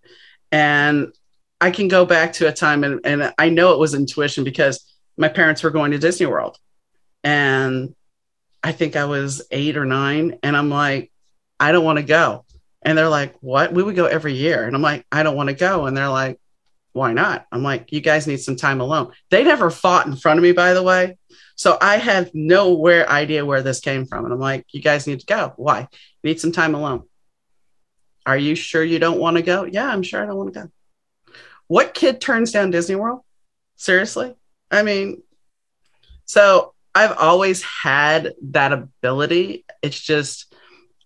And I can go back to a time and, and I know it was intuition because my parents were going to Disney World. And I think I was eight or nine. And I'm like, I don't want to go. And they're like, what? We would go every year. And I'm like, I don't want to go. And they're like, why not? I'm like, you guys need some time alone. They never fought in front of me, by the way. So I have nowhere idea where this came from. And I'm like, you guys need to go. Why? need some time alone. Are you sure you don't want to go? Yeah, I'm sure I don't want to go. What kid turns down Disney World? Seriously? I mean, so I've always had that ability. It's just,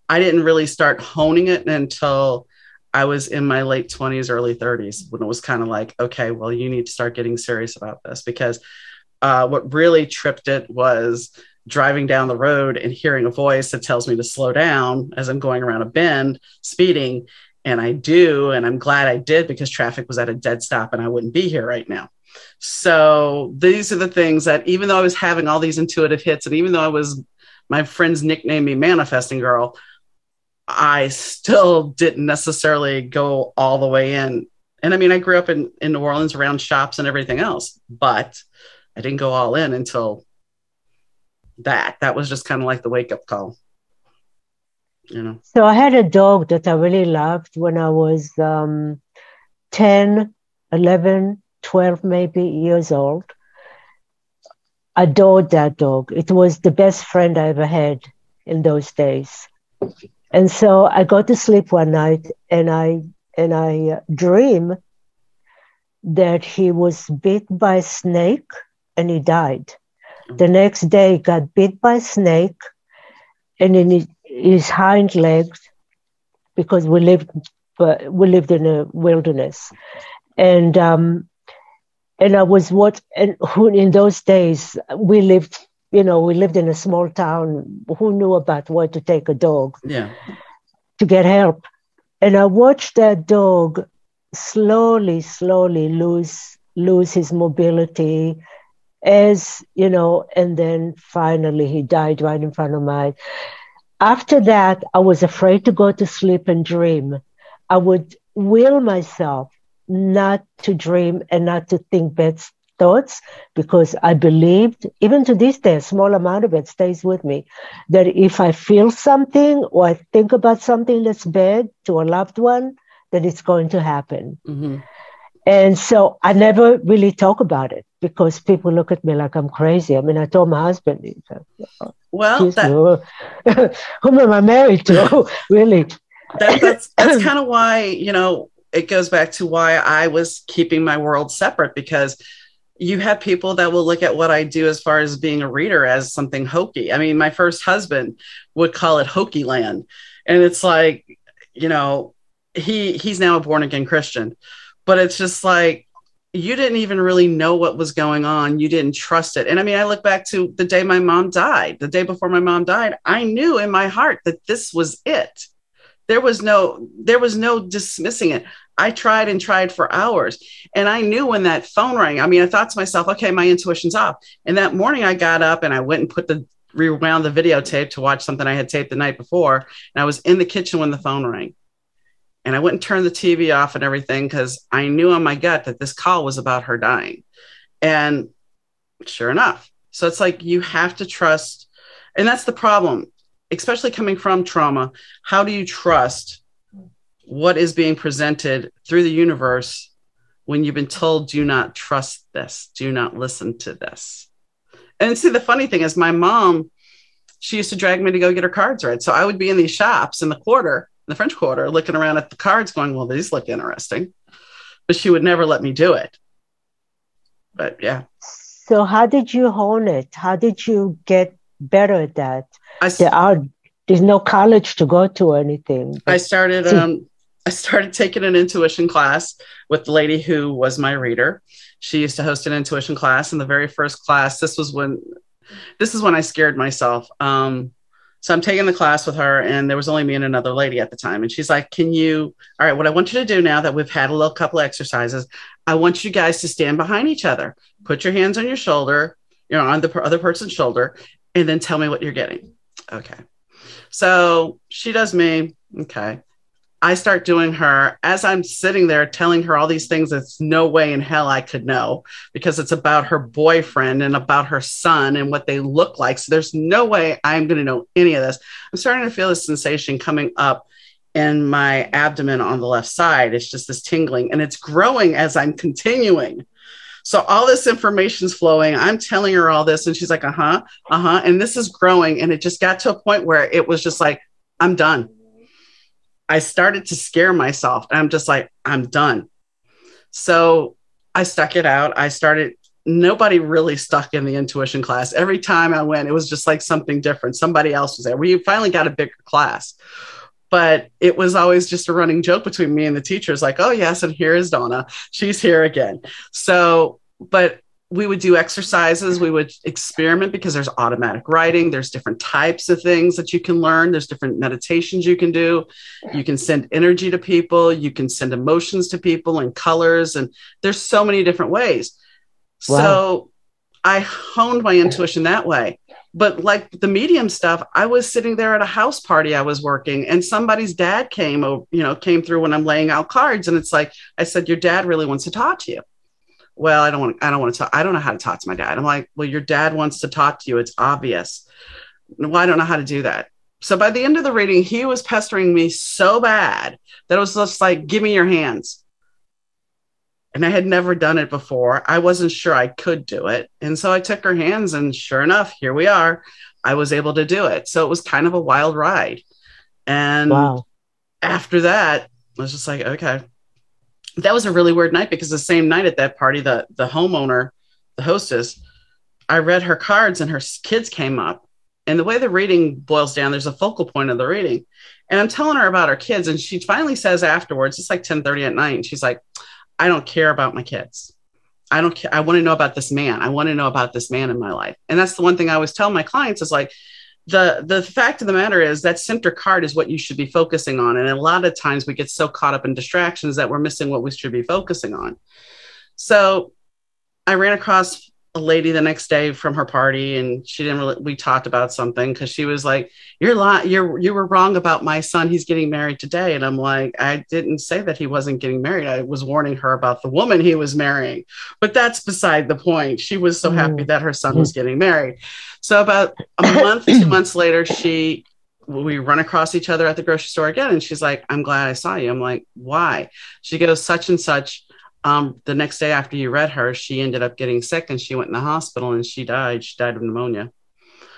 I didn't really start honing it until I was in my late 20s, early 30s, when it was kind of like, okay, well, you need to start getting serious about this because uh, what really tripped it was driving down the road and hearing a voice that tells me to slow down as I'm going around a bend, speeding. And I do. And I'm glad I did because traffic was at a dead stop and I wouldn't be here right now. So these are the things that, even though I was having all these intuitive hits, and even though I was, my friends nicknamed me Manifesting Girl, I still didn't necessarily go all the way in. And I mean, I grew up in, in New Orleans around shops and everything else, but I didn't go all in until that. That was just kind of like the wake up call. You know. So I had a dog that I really loved when I was um, 10, 11, 12 maybe years old. Adored that dog. It was the best friend I ever had in those days. And so I go to sleep one night and I and I uh, dream that he was bit by a snake and he died. The next day, got bit by a snake, and in his, hind legs, because we lived but we lived in a wilderness, and um, and I was what and who in those days we lived you know we lived in a small town. Who knew about where to take a dog yeah. to get help? And I watched that dog slowly slowly lose lose his mobility as you know and then finally he died right in front of my after that i was afraid to go to sleep and dream. I would will myself not to dream and not to think bad thoughts because i believed even to this day a small amount of it stays with me that if i feel something or i think about something that's bad to a loved one that it's going to happen mm-hmm. And so I never really talk about it because people look at me like I'm crazy. I mean, I told my husband, well, that, whom am I married to? really? That, that's that's kind of why, you know, it goes back to why I was keeping my world separate because you have people that will look at what I do as far as being a reader as something hokey. I mean, my first husband would call it hokey land And it's like, you know, he he's now a born again Christian. But it's just like you didn't even really know what was going on. You didn't trust it. And I mean, I look back to the day my mom died, the day before my mom died, I knew in my heart that this was it. There was no there was no dismissing it. I tried and tried for hours. And I knew when that phone rang, I mean, I thought to myself, okay, my intuition's off. And that morning I got up and I went and put the rewound the videotape to watch something I had taped the night before. And I was in the kitchen when the phone rang. And I went and turned the TV off and everything because I knew on my gut that this call was about her dying. And sure enough. So it's like you have to trust. And that's the problem, especially coming from trauma. How do you trust what is being presented through the universe when you've been told, do not trust this, do not listen to this. And see, the funny thing is, my mom, she used to drag me to go get her cards read. So I would be in these shops in the quarter, in the French quarter, looking around at the cards, going, well, these look interesting. But she would never let me do it. But yeah. So, how did you hone it? How did you get better at that? I, there are there's no college to go to or anything. I started um, I started taking an intuition class with the lady who was my reader. She used to host an intuition class. In the very first class, this was when this is when I scared myself. Um, so I'm taking the class with her, and there was only me and another lady at the time. And she's like, Can you, all right, what I want you to do now that we've had a little couple exercises, I want you guys to stand behind each other, put your hands on your shoulder, you know, on the other person's shoulder, and then tell me what you're getting. Okay. So she does me. Okay. I start doing her as I'm sitting there telling her all these things that's no way in hell I could know because it's about her boyfriend and about her son and what they look like. So there's no way I'm going to know any of this. I'm starting to feel this sensation coming up in my abdomen on the left side. It's just this tingling and it's growing as I'm continuing. So all this information's flowing. I'm telling her all this, and she's like, uh huh, uh huh. And this is growing. And it just got to a point where it was just like, I'm done. I started to scare myself. I'm just like, I'm done. So I stuck it out. I started, nobody really stuck in the intuition class. Every time I went, it was just like something different. Somebody else was there. We finally got a bigger class. But it was always just a running joke between me and the teachers, like, oh, yes, and here is Donna. She's here again. So, but we would do exercises we would experiment because there's automatic writing there's different types of things that you can learn there's different meditations you can do you can send energy to people you can send emotions to people and colors and there's so many different ways wow. so i honed my intuition that way but like the medium stuff i was sitting there at a house party i was working and somebody's dad came you know came through when i'm laying out cards and it's like i said your dad really wants to talk to you well, I don't want I don't want to talk. I don't know how to talk to my dad. I'm like, well, your dad wants to talk to you. It's obvious. Well, I don't know how to do that. So by the end of the reading, he was pestering me so bad that it was just like, give me your hands. And I had never done it before. I wasn't sure I could do it. And so I took her hands, and sure enough, here we are. I was able to do it. So it was kind of a wild ride. And wow. after that, I was just like, okay, that was a really weird night because the same night at that party, the the homeowner, the hostess, I read her cards and her kids came up. And the way the reading boils down, there's a focal point of the reading. And I'm telling her about her kids, and she finally says afterwards, it's like 10 30 at night, and she's like, I don't care about my kids. I don't care. I want to know about this man. I want to know about this man in my life. And that's the one thing I always tell my clients is like, the the fact of the matter is that center card is what you should be focusing on and a lot of times we get so caught up in distractions that we're missing what we should be focusing on so i ran across a lady the next day from her party and she didn't really we talked about something because she was like you're li- you're you were wrong about my son he's getting married today. And i'm like i didn't say that he wasn't getting married i was warning her about the woman he was marrying. But that's beside the point. She was so mm. happy that her son was getting married. So about a month two months later she we run across each other at the grocery store again and she's like i'm glad i saw you. I'm like why? She goes such and such um, the next day after you read her, she ended up getting sick and she went in the hospital and she died. She died of pneumonia.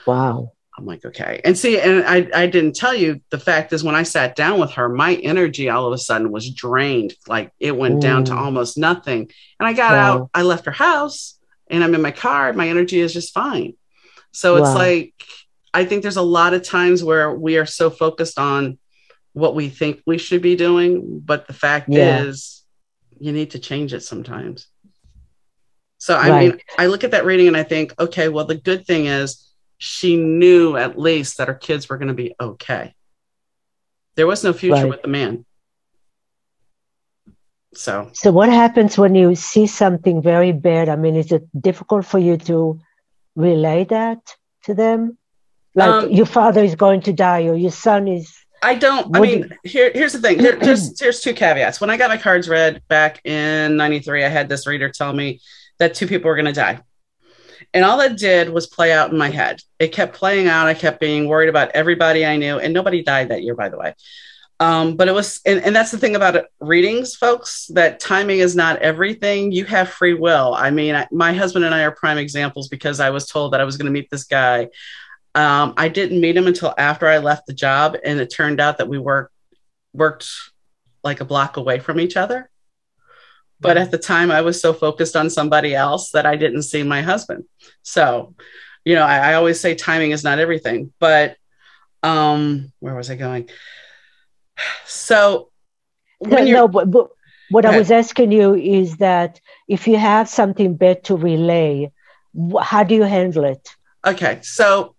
Wow. I'm like, okay. And see, and I, I didn't tell you the fact is when I sat down with her, my energy all of a sudden was drained. Like it went mm. down to almost nothing. And I got wow. out, I left her house and I'm in my car. My energy is just fine. So wow. it's like, I think there's a lot of times where we are so focused on what we think we should be doing. But the fact Yeah. is, you need to change it sometimes. So, I Right. mean, I look at that reading and I think, okay, well, the good thing is she knew at least that her kids were going to be okay. There was no future Right. with the man. So, So what happens when you see something very bad? I mean, is it difficult for you to relay that to them? Like Um, your father is going to die or your son is I don't. I mean, here, here's the thing. Here, there's, here's two caveats. When I got my cards read back in '93, I had this reader tell me that two people were going to die, and all that did was play out in my head. It kept playing out. I kept being worried about everybody I knew, and nobody died that year, by the way. Um, but it was, and, and that's the thing about readings, folks. That timing is not everything. You have free will. I mean, I, my husband and I are prime examples because I was told that I was going to meet this guy um, I didn't meet him until after I left the job, and it turned out that we worked worked like a block away from each other. But at the time, I was so focused on somebody else that I didn't see my husband. So, you know, I, I always say timing is not everything. But um, where was I going? So no, you're no but, but what I was asking you is that if you have something bad to relay, how do you handle it? Okay, so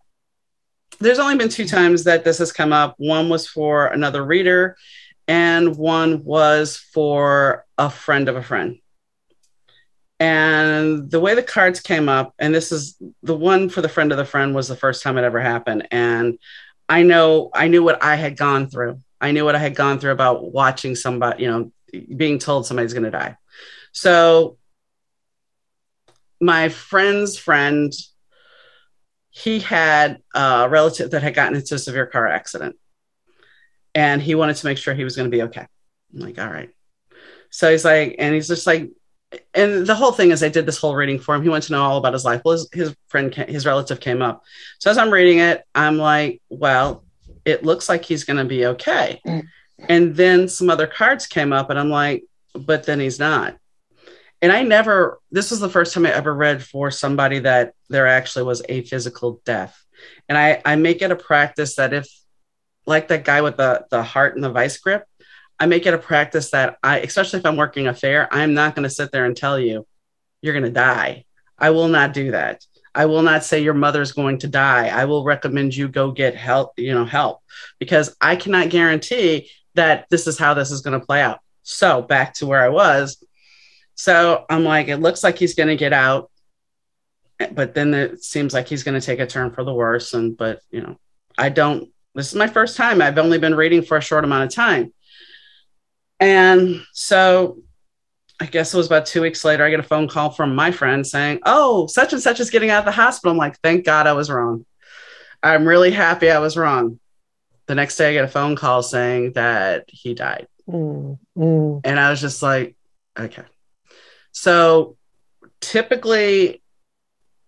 there's only been two times that this has come up. One was for another reader, and one was for a friend of a friend. And the way the cards came up, and this is the one for the friend of the friend was the first time it ever happened. And I know I knew what I had gone through. I knew what I had gone through about watching somebody, you know, being told somebody's going to die. So my friend's friend he had a relative that had gotten into a severe car accident and he wanted to make sure he was going to be okay. I'm like, all right. So he's like, and he's just like, and the whole thing is I did this whole reading for him. He wanted to know all about his life. Well, his, his friend, his relative came up. So as I'm reading it, I'm like, well, it looks like he's going to be okay. Mm. And then some other cards came up and I'm like, but then he's not. And I never, this was the first time I ever read for somebody that there actually was a physical death. And I, I make it a practice that if, like that guy with the, the heart and the vice grip, I make it a practice that I, especially if I'm working a fair, I'm not going to sit there and tell you you're going to die. I will not do that. I will not say your mother's going to die. I will recommend you go get help, you know, help because I cannot guarantee that this is how this is going to play out. So back to where I was. So I'm like, it looks like he's going to get out, but then it seems like he's going to take a turn for the worse. And, but, you know, I don't, this is my first time. I've only been reading for a short amount of time. And so I guess it was about two weeks later, I get a phone call from my friend saying, Oh, such and such is getting out of the hospital. I'm like, Thank God I was wrong. I'm really happy I was wrong. The next day, I get a phone call saying that he died. Mm, mm. And I was just like, Okay. So typically,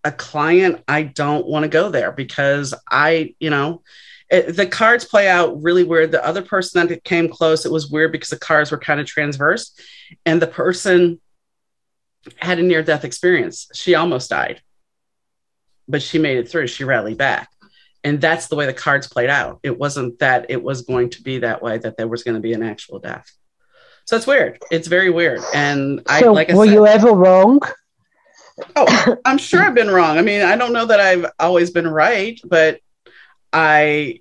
a client, I don't want to go there because I, you know, it, the cards play out really weird. The other person that came close, it was weird because the cards were kind of transverse, and the person had a near death experience. She almost died, but she made it through. She rallied back. And that's the way the cards played out. It wasn't that it was going to be that way, that there was going to be an actual death. So it's weird. It's very weird. And I, so like I were said, you ever wrong? Oh, I'm sure I've been wrong. I mean, I don't know that I've always been right, but I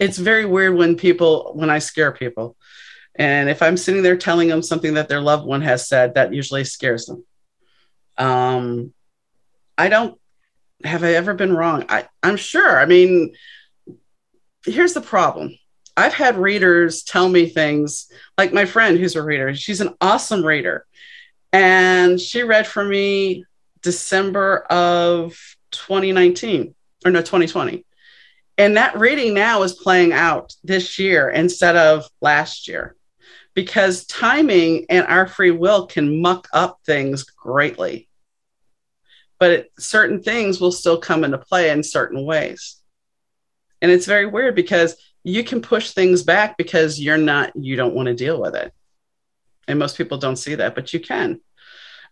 it's very weird when people when I scare people. And if I'm sitting there telling them something that their loved one has said, that usually scares them. Um I don't have I ever been wrong? I, I'm sure. I mean, here's the problem. I've had readers tell me things like my friend who's a reader. She's an awesome reader. And she read for me December of 2019 or no, 2020. And that reading now is playing out this year instead of last year because timing and our free will can muck up things greatly. But it, certain things will still come into play in certain ways. And it's very weird because you can push things back because you're not, you don't want to deal with it. And most people don't see that, but you can.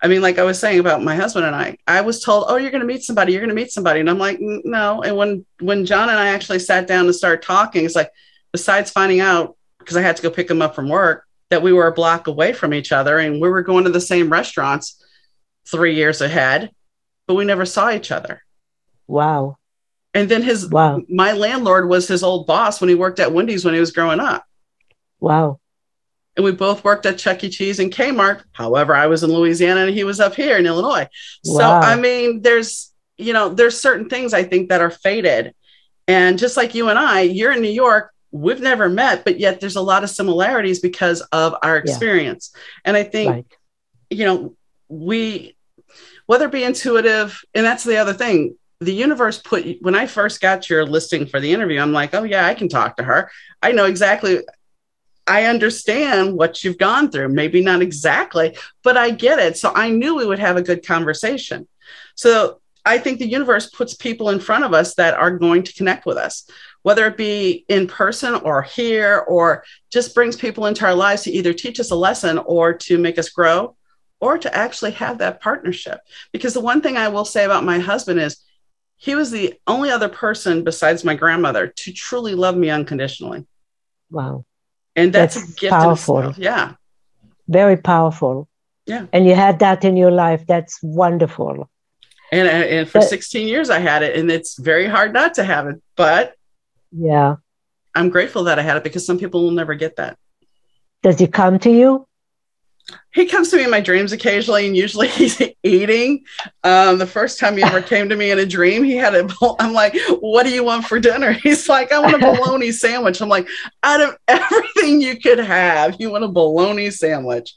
I mean, like I was saying about my husband and I, I was told, "Oh, you're going to meet somebody. You're going to meet somebody," and I'm like, "No." And when when John and I actually sat down and started talking, it's like, besides finding out because I had to go pick him up from work that we were a block away from each other and we were going to the same restaurants three years ahead, but we never saw each other. Wow. And then his wow. my landlord was his old boss when he worked at Wendy's when he was growing up. Wow. And we both worked at Chuck E. Cheese and Kmart. However, I was in Louisiana and he was up here in Illinois. Wow. So I mean, there's you know, there's certain things I think that are fated. And just like you and I, you're in New York, we've never met, but yet there's a lot of similarities because of our experience. Yeah. And I think, right. you know, we, whether it be intuitive, and that's the other thing, the universe put, when I first got your listing for the interview, I'm like, oh, yeah, I can talk to her. I know exactly. I understand what you've gone through. Maybe not exactly, but I get it. So I knew we would have a good conversation. So I think the universe puts people in front of us that are going to connect with us whether it be in person or here, or just brings people into our lives to either teach us a lesson or to make us grow or to actually have that partnership. Because the one thing I will say about my husband is he was the only other person besides my grandmother to truly love me unconditionally. Wow. And that's, that's a gift. Powerful. Yeah. Very powerful. Yeah. And you had that in your life. That's wonderful. And, uh, and for but, 16 years I had it and it's very hard not to have it, but yeah. I'm grateful that I had it because some people will never get that. Does it come to you? He comes to me in my dreams occasionally, and usually he's eating. Um, the first time he ever came to me in a dream, he had a. I'm like, "What do you want for dinner?" He's like, "I want a bologna sandwich." I'm like, "Out of everything you could have, you want a bologna sandwich."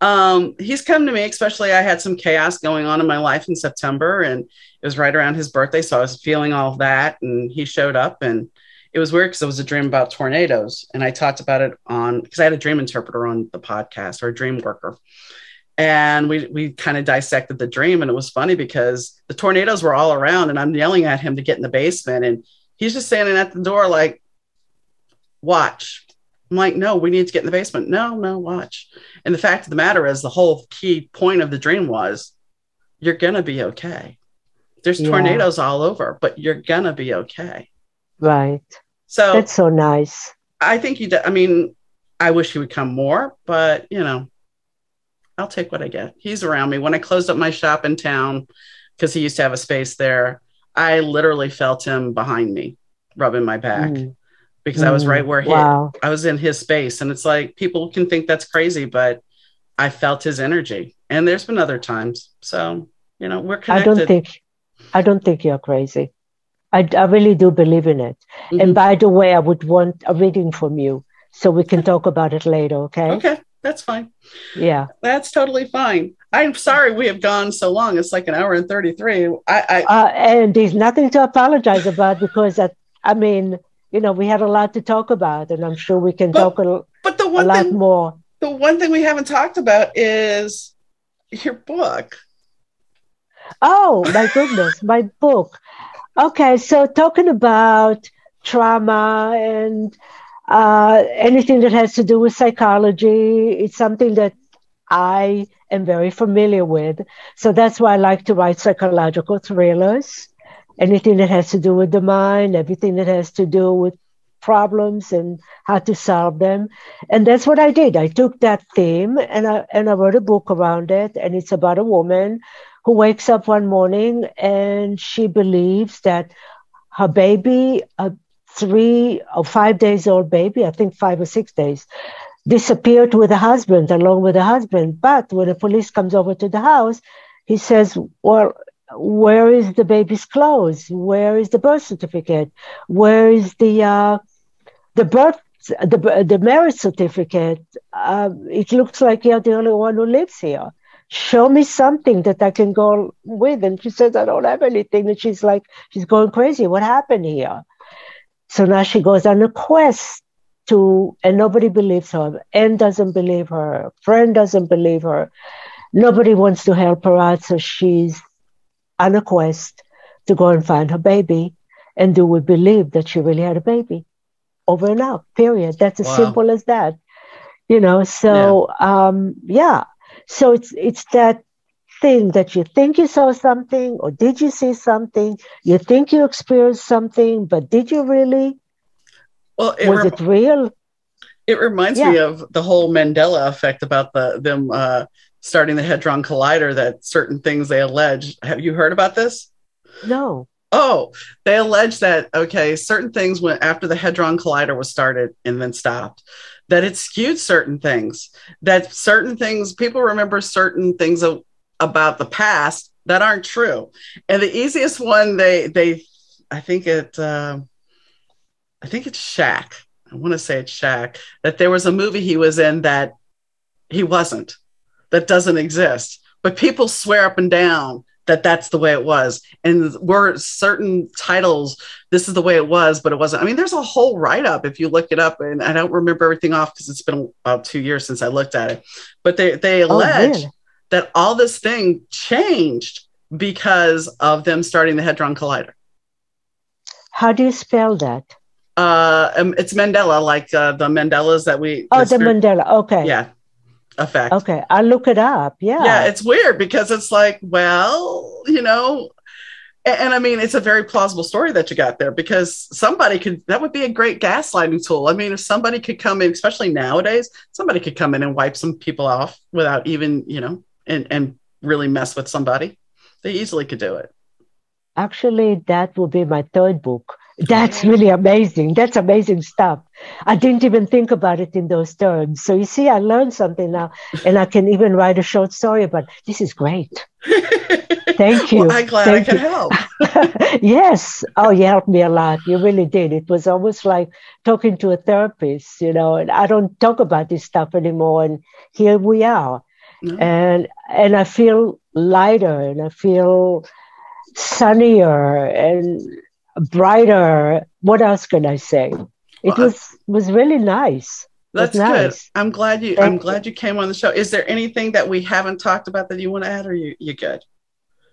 Um, he's come to me, especially I had some chaos going on in my life in September, and it was right around his birthday, so I was feeling all of that, and he showed up and it was weird because it was a dream about tornadoes and i talked about it on because i had a dream interpreter on the podcast or a dream worker. And we we kind of dissected the dream and it was funny because the tornadoes were all around and i'm yelling at him to get in the basement and he's just standing at the door like watch. I'm like no we need to get in the basement. No no watch. And the fact of the matter is the whole key point of the dream was you're gonna be okay. There's yeah. tornadoes all over but you're gonna be okay. Right so that's so nice. I think he. I mean, I wish he would come more, but you know, I'll take what I get. He's around me. When I closed up my shop in town, because he used to have a space there, I literally felt him behind me, rubbing my back. Mm. Because mm. I was mm. right where he, wow. I was in his space, and it's like people can think that's crazy, but I felt his energy. And there's been other times, so you know we're connected. I don't think, I don't think you're crazy. I, I really do believe in it. Mm-hmm. And by the way, I would want a reading from you so we can talk about it later. Okay. Okay. That's fine. Yeah. That's totally fine. I'm sorry we have gone so long. It's like an hour and 33. I, I uh, and there's nothing to apologize about because that, I mean, you know, we had a lot to talk about and I'm sure we can but, talk a, but the one a lot thing, more. The one thing we haven't talked about is your book. Oh my goodness, my book. Okay, so talking about trauma and uh, anything that has to do with psychology, it's something that I am very familiar with. So that's why I like to write psychological thrillers. Anything that has to do with the mind, everything that has to do with problems and how to solve them. And that's what I did. I took that theme and I and I wrote a book around it. And it's about a woman who wakes up one morning and she believes that her baby, a three or five days old baby, I think five or six days, disappeared with the husband, along with the husband. But when the police comes over to the house, he says, Well, where is the baby's clothes? Where is the birth certificate? Where is the uh, the birth the the marriage certificate? Uh, it looks like you're the only one who lives here show me something that I can go with. And she says, I don't have anything. And she's like, she's going crazy. What happened here? So now she goes on a quest to, and nobody believes her. Anne doesn't believe her. Friend doesn't believe her. Nobody wants to help her out. So she's on a quest to go and find her baby. And do we believe that she really had a baby? Over and out, period. That's as wow. simple as that. You know, so yeah. um, yeah, so it's it's that thing that you think you saw something or did you see something? You think you experienced something, but did you really? Well, it was rem- it real? It reminds yeah. me of the whole Mandela effect about the them uh, starting the Hadron Collider. That certain things they allege. Have you heard about this? No. Oh, they allege that okay, certain things went after the Hadron Collider was started and then stopped. That it skewed certain things. That certain things people remember certain things about the past that aren't true. And the easiest one they they I think it uh, I think it's Shaq. I want to say it's Shaq. That there was a movie he was in that he wasn't. That doesn't exist. But people swear up and down that that's the way it was and were certain titles this is the way it was but it wasn't i mean there's a whole write-up if you look it up and i don't remember everything off because it's been about two years since i looked at it but they they oh, allege oh, that all this thing changed because of them starting the Hadron Collider. How do you spell that? Uh, um, it's Mandela, like uh, the Mandelas that we. Oh, the Mandela. Okay. Yeah. Effect. Okay, I'll look it up. Yeah. Yeah, it's weird because it's like, well, you know, and, and, I mean, it's a very plausible story that you got there because somebody could, that would be a great gaslighting tool. I mean, if somebody could come in, especially nowadays, somebody could come in and wipe some people off without even, you know, and, and really mess with somebody. They easily could do it. Actually, that will be my third book. That's really amazing. That's amazing stuff. I didn't even think about it in those terms. So you see, I learned something now, and I can even write a short story about. This is great. Thank you. Well, I'm glad Thank I could help. yes. Oh, you helped me a lot. You really did. It was almost like talking to a therapist, you know. And I don't talk about this stuff anymore, and here we are. And and I feel lighter and I feel sunnier and brighter. What else can I say? It well, was was really nice. That's nice. good. I'm glad you Thank I'm glad you came on the show. Is there anything that we haven't talked about that you want to add or you you good?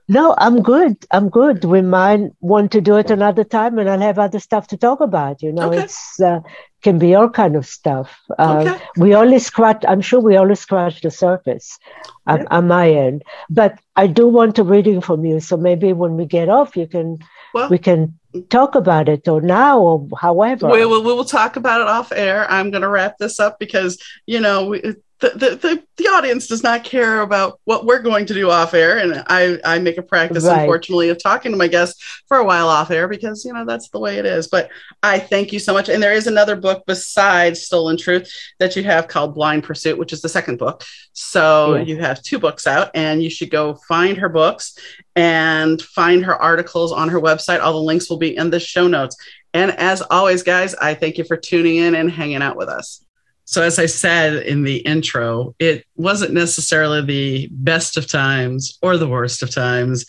No, I'm good. I'm good. We might want to do it another time, and I'll have other stuff to talk about. You know, okay. it's uh, can be all kind of stuff. Uh, okay. We only scratch. I'm sure we only scratch the surface yeah. on, my end. But I do want a reading from you, so maybe when we get off, you can well, we can talk about it, or now, or however. We will. We will talk about it off air. I'm going to wrap this up because you know we, the, the, the, audience does not care about what we're going to do off air. And I, I make a practice, right. unfortunately, of talking to my guests for a while off air because, you know, that's the way it is. But I thank you so much. And there is another book besides Stolen Truth that you have called Blind Pursuit, which is the second book. So yeah. you have two books out, and you should go find her books and find her articles on her website. All the links will be in the show notes. And as always, guys, I thank you for tuning in and hanging out with us. So, as I said in the intro, it wasn't necessarily the best of times or the worst of times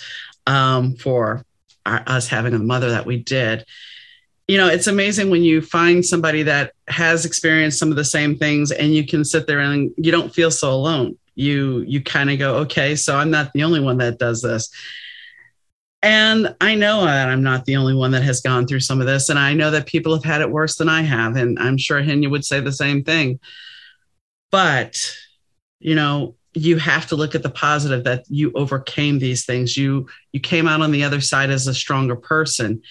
um, for our, us having a mother that we did. You know, it's amazing when you find somebody that has experienced some of the same things and you can sit there and you don't feel so alone. You you kind of go, okay, so I'm not the only one that does this. And I know that I'm not the only one that has gone through some of this. And I know that people have had it worse than I have. And I'm sure Henya would say the same thing. But, you know, you have to look at the positive that you overcame these things. You you came out on the other side as a stronger person.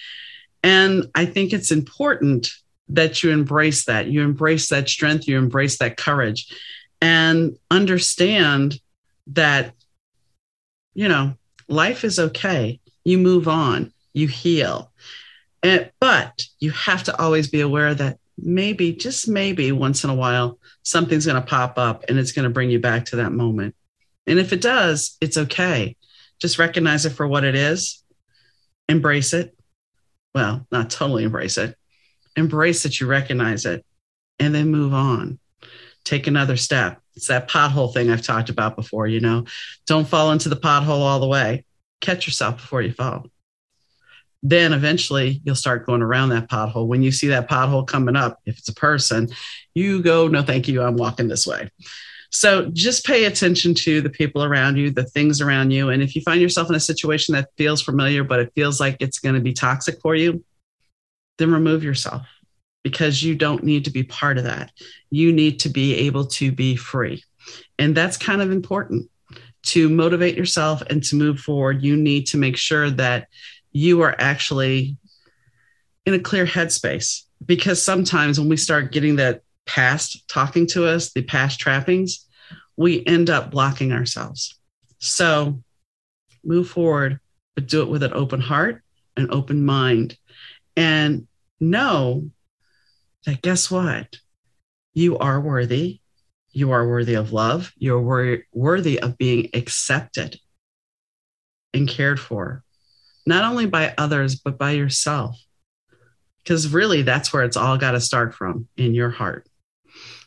And I think it's important that you embrace that. You embrace that strength, you embrace that courage and understand that you know, life is okay you move on, you heal. And, but you have to always be aware that maybe, just maybe once in a while, something's going to pop up and it's going to bring you back to that moment. And if it does, it's okay. Just recognize it for what it is, embrace it. Well, not totally embrace it, embrace that you recognize it, and then move on. Take another step. It's that pothole thing I've talked about before, you know. Don't fall into the pothole all the way catch yourself before you fall. Then eventually you'll start going around that pothole. When you see that pothole coming up, if it's a person, you go, no, thank you, I'm walking this way. So just pay attention to the people around you, the things around you. And if you find yourself in a situation that feels familiar, but it feels like it's going to be toxic for you, then remove yourself because you don't need to be part of that. You need to be able to be free. And that's kind of important to motivate yourself and to move forward, you need to make sure that you are actually in a clear headspace. because sometimes when we start getting that past talking to us, the past trappings, we end up blocking ourselves. So move forward, but do it with an open heart, an open mind, and know that guess what? You are worthy. You are worthy of love. You're wor- worthy of being accepted and cared for, not only by others, but by yourself. Because really, that's where it's all got to start from in your heart.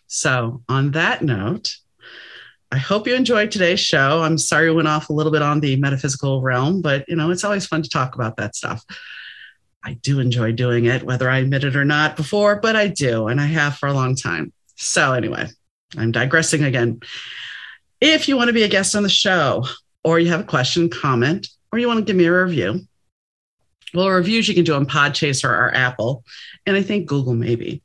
So, on that note, I hope you enjoyed today's show. I'm sorry we went off a little bit on the metaphysical realm, but you know, it's always fun to talk about that stuff. I do enjoy doing it, whether I admit it or not before, but I do, and I have for a long time. So, anyway, I'm digressing again. If you want to be a guest on the show, or you have a question, comment, or you want to give me a review, well, reviews you can do on Podchaser or Apple, and I think Google maybe.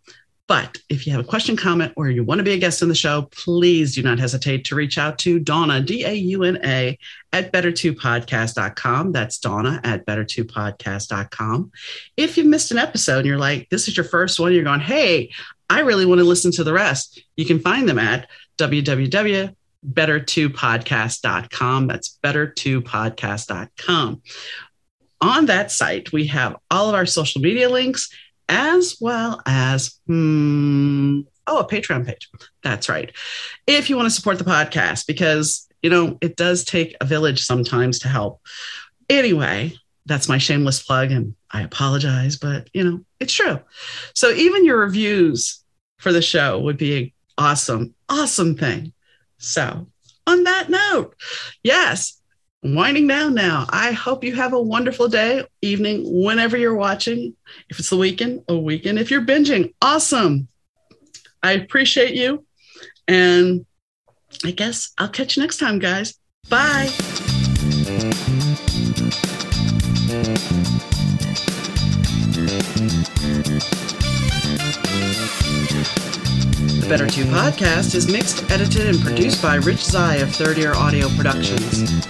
But if you have a question, comment, or you want to be a guest on the show, please do not hesitate to reach out to Dauna, D A U N A, at better2podcast.com. That's Dauna at better2podcast.com. If you've missed an episode and you're like, this is your first one, you're going, hey, I really want to listen to the rest, you can find them at www.better2podcast.com. That's better2podcast.com. On that site, we have all of our social media links as well as, hmm, oh, a Patreon page. That's right. If you want to support the podcast, because, you know, it does take a village sometimes to help. Anyway, that's my shameless plug, and I apologize, but, you know, it's true. So even your reviews for the show would be an awesome, awesome thing. So, on that note, yes, winding down now. I hope you have a wonderful day, evening, whenever you're watching. If it's the weekend, a weekend. If you're binging, awesome. I appreciate you. And I guess I'll catch you next time, guys. Bye. The Better 2 podcast is mixed, edited, and produced by Rich Zai of Third Ear Audio Productions.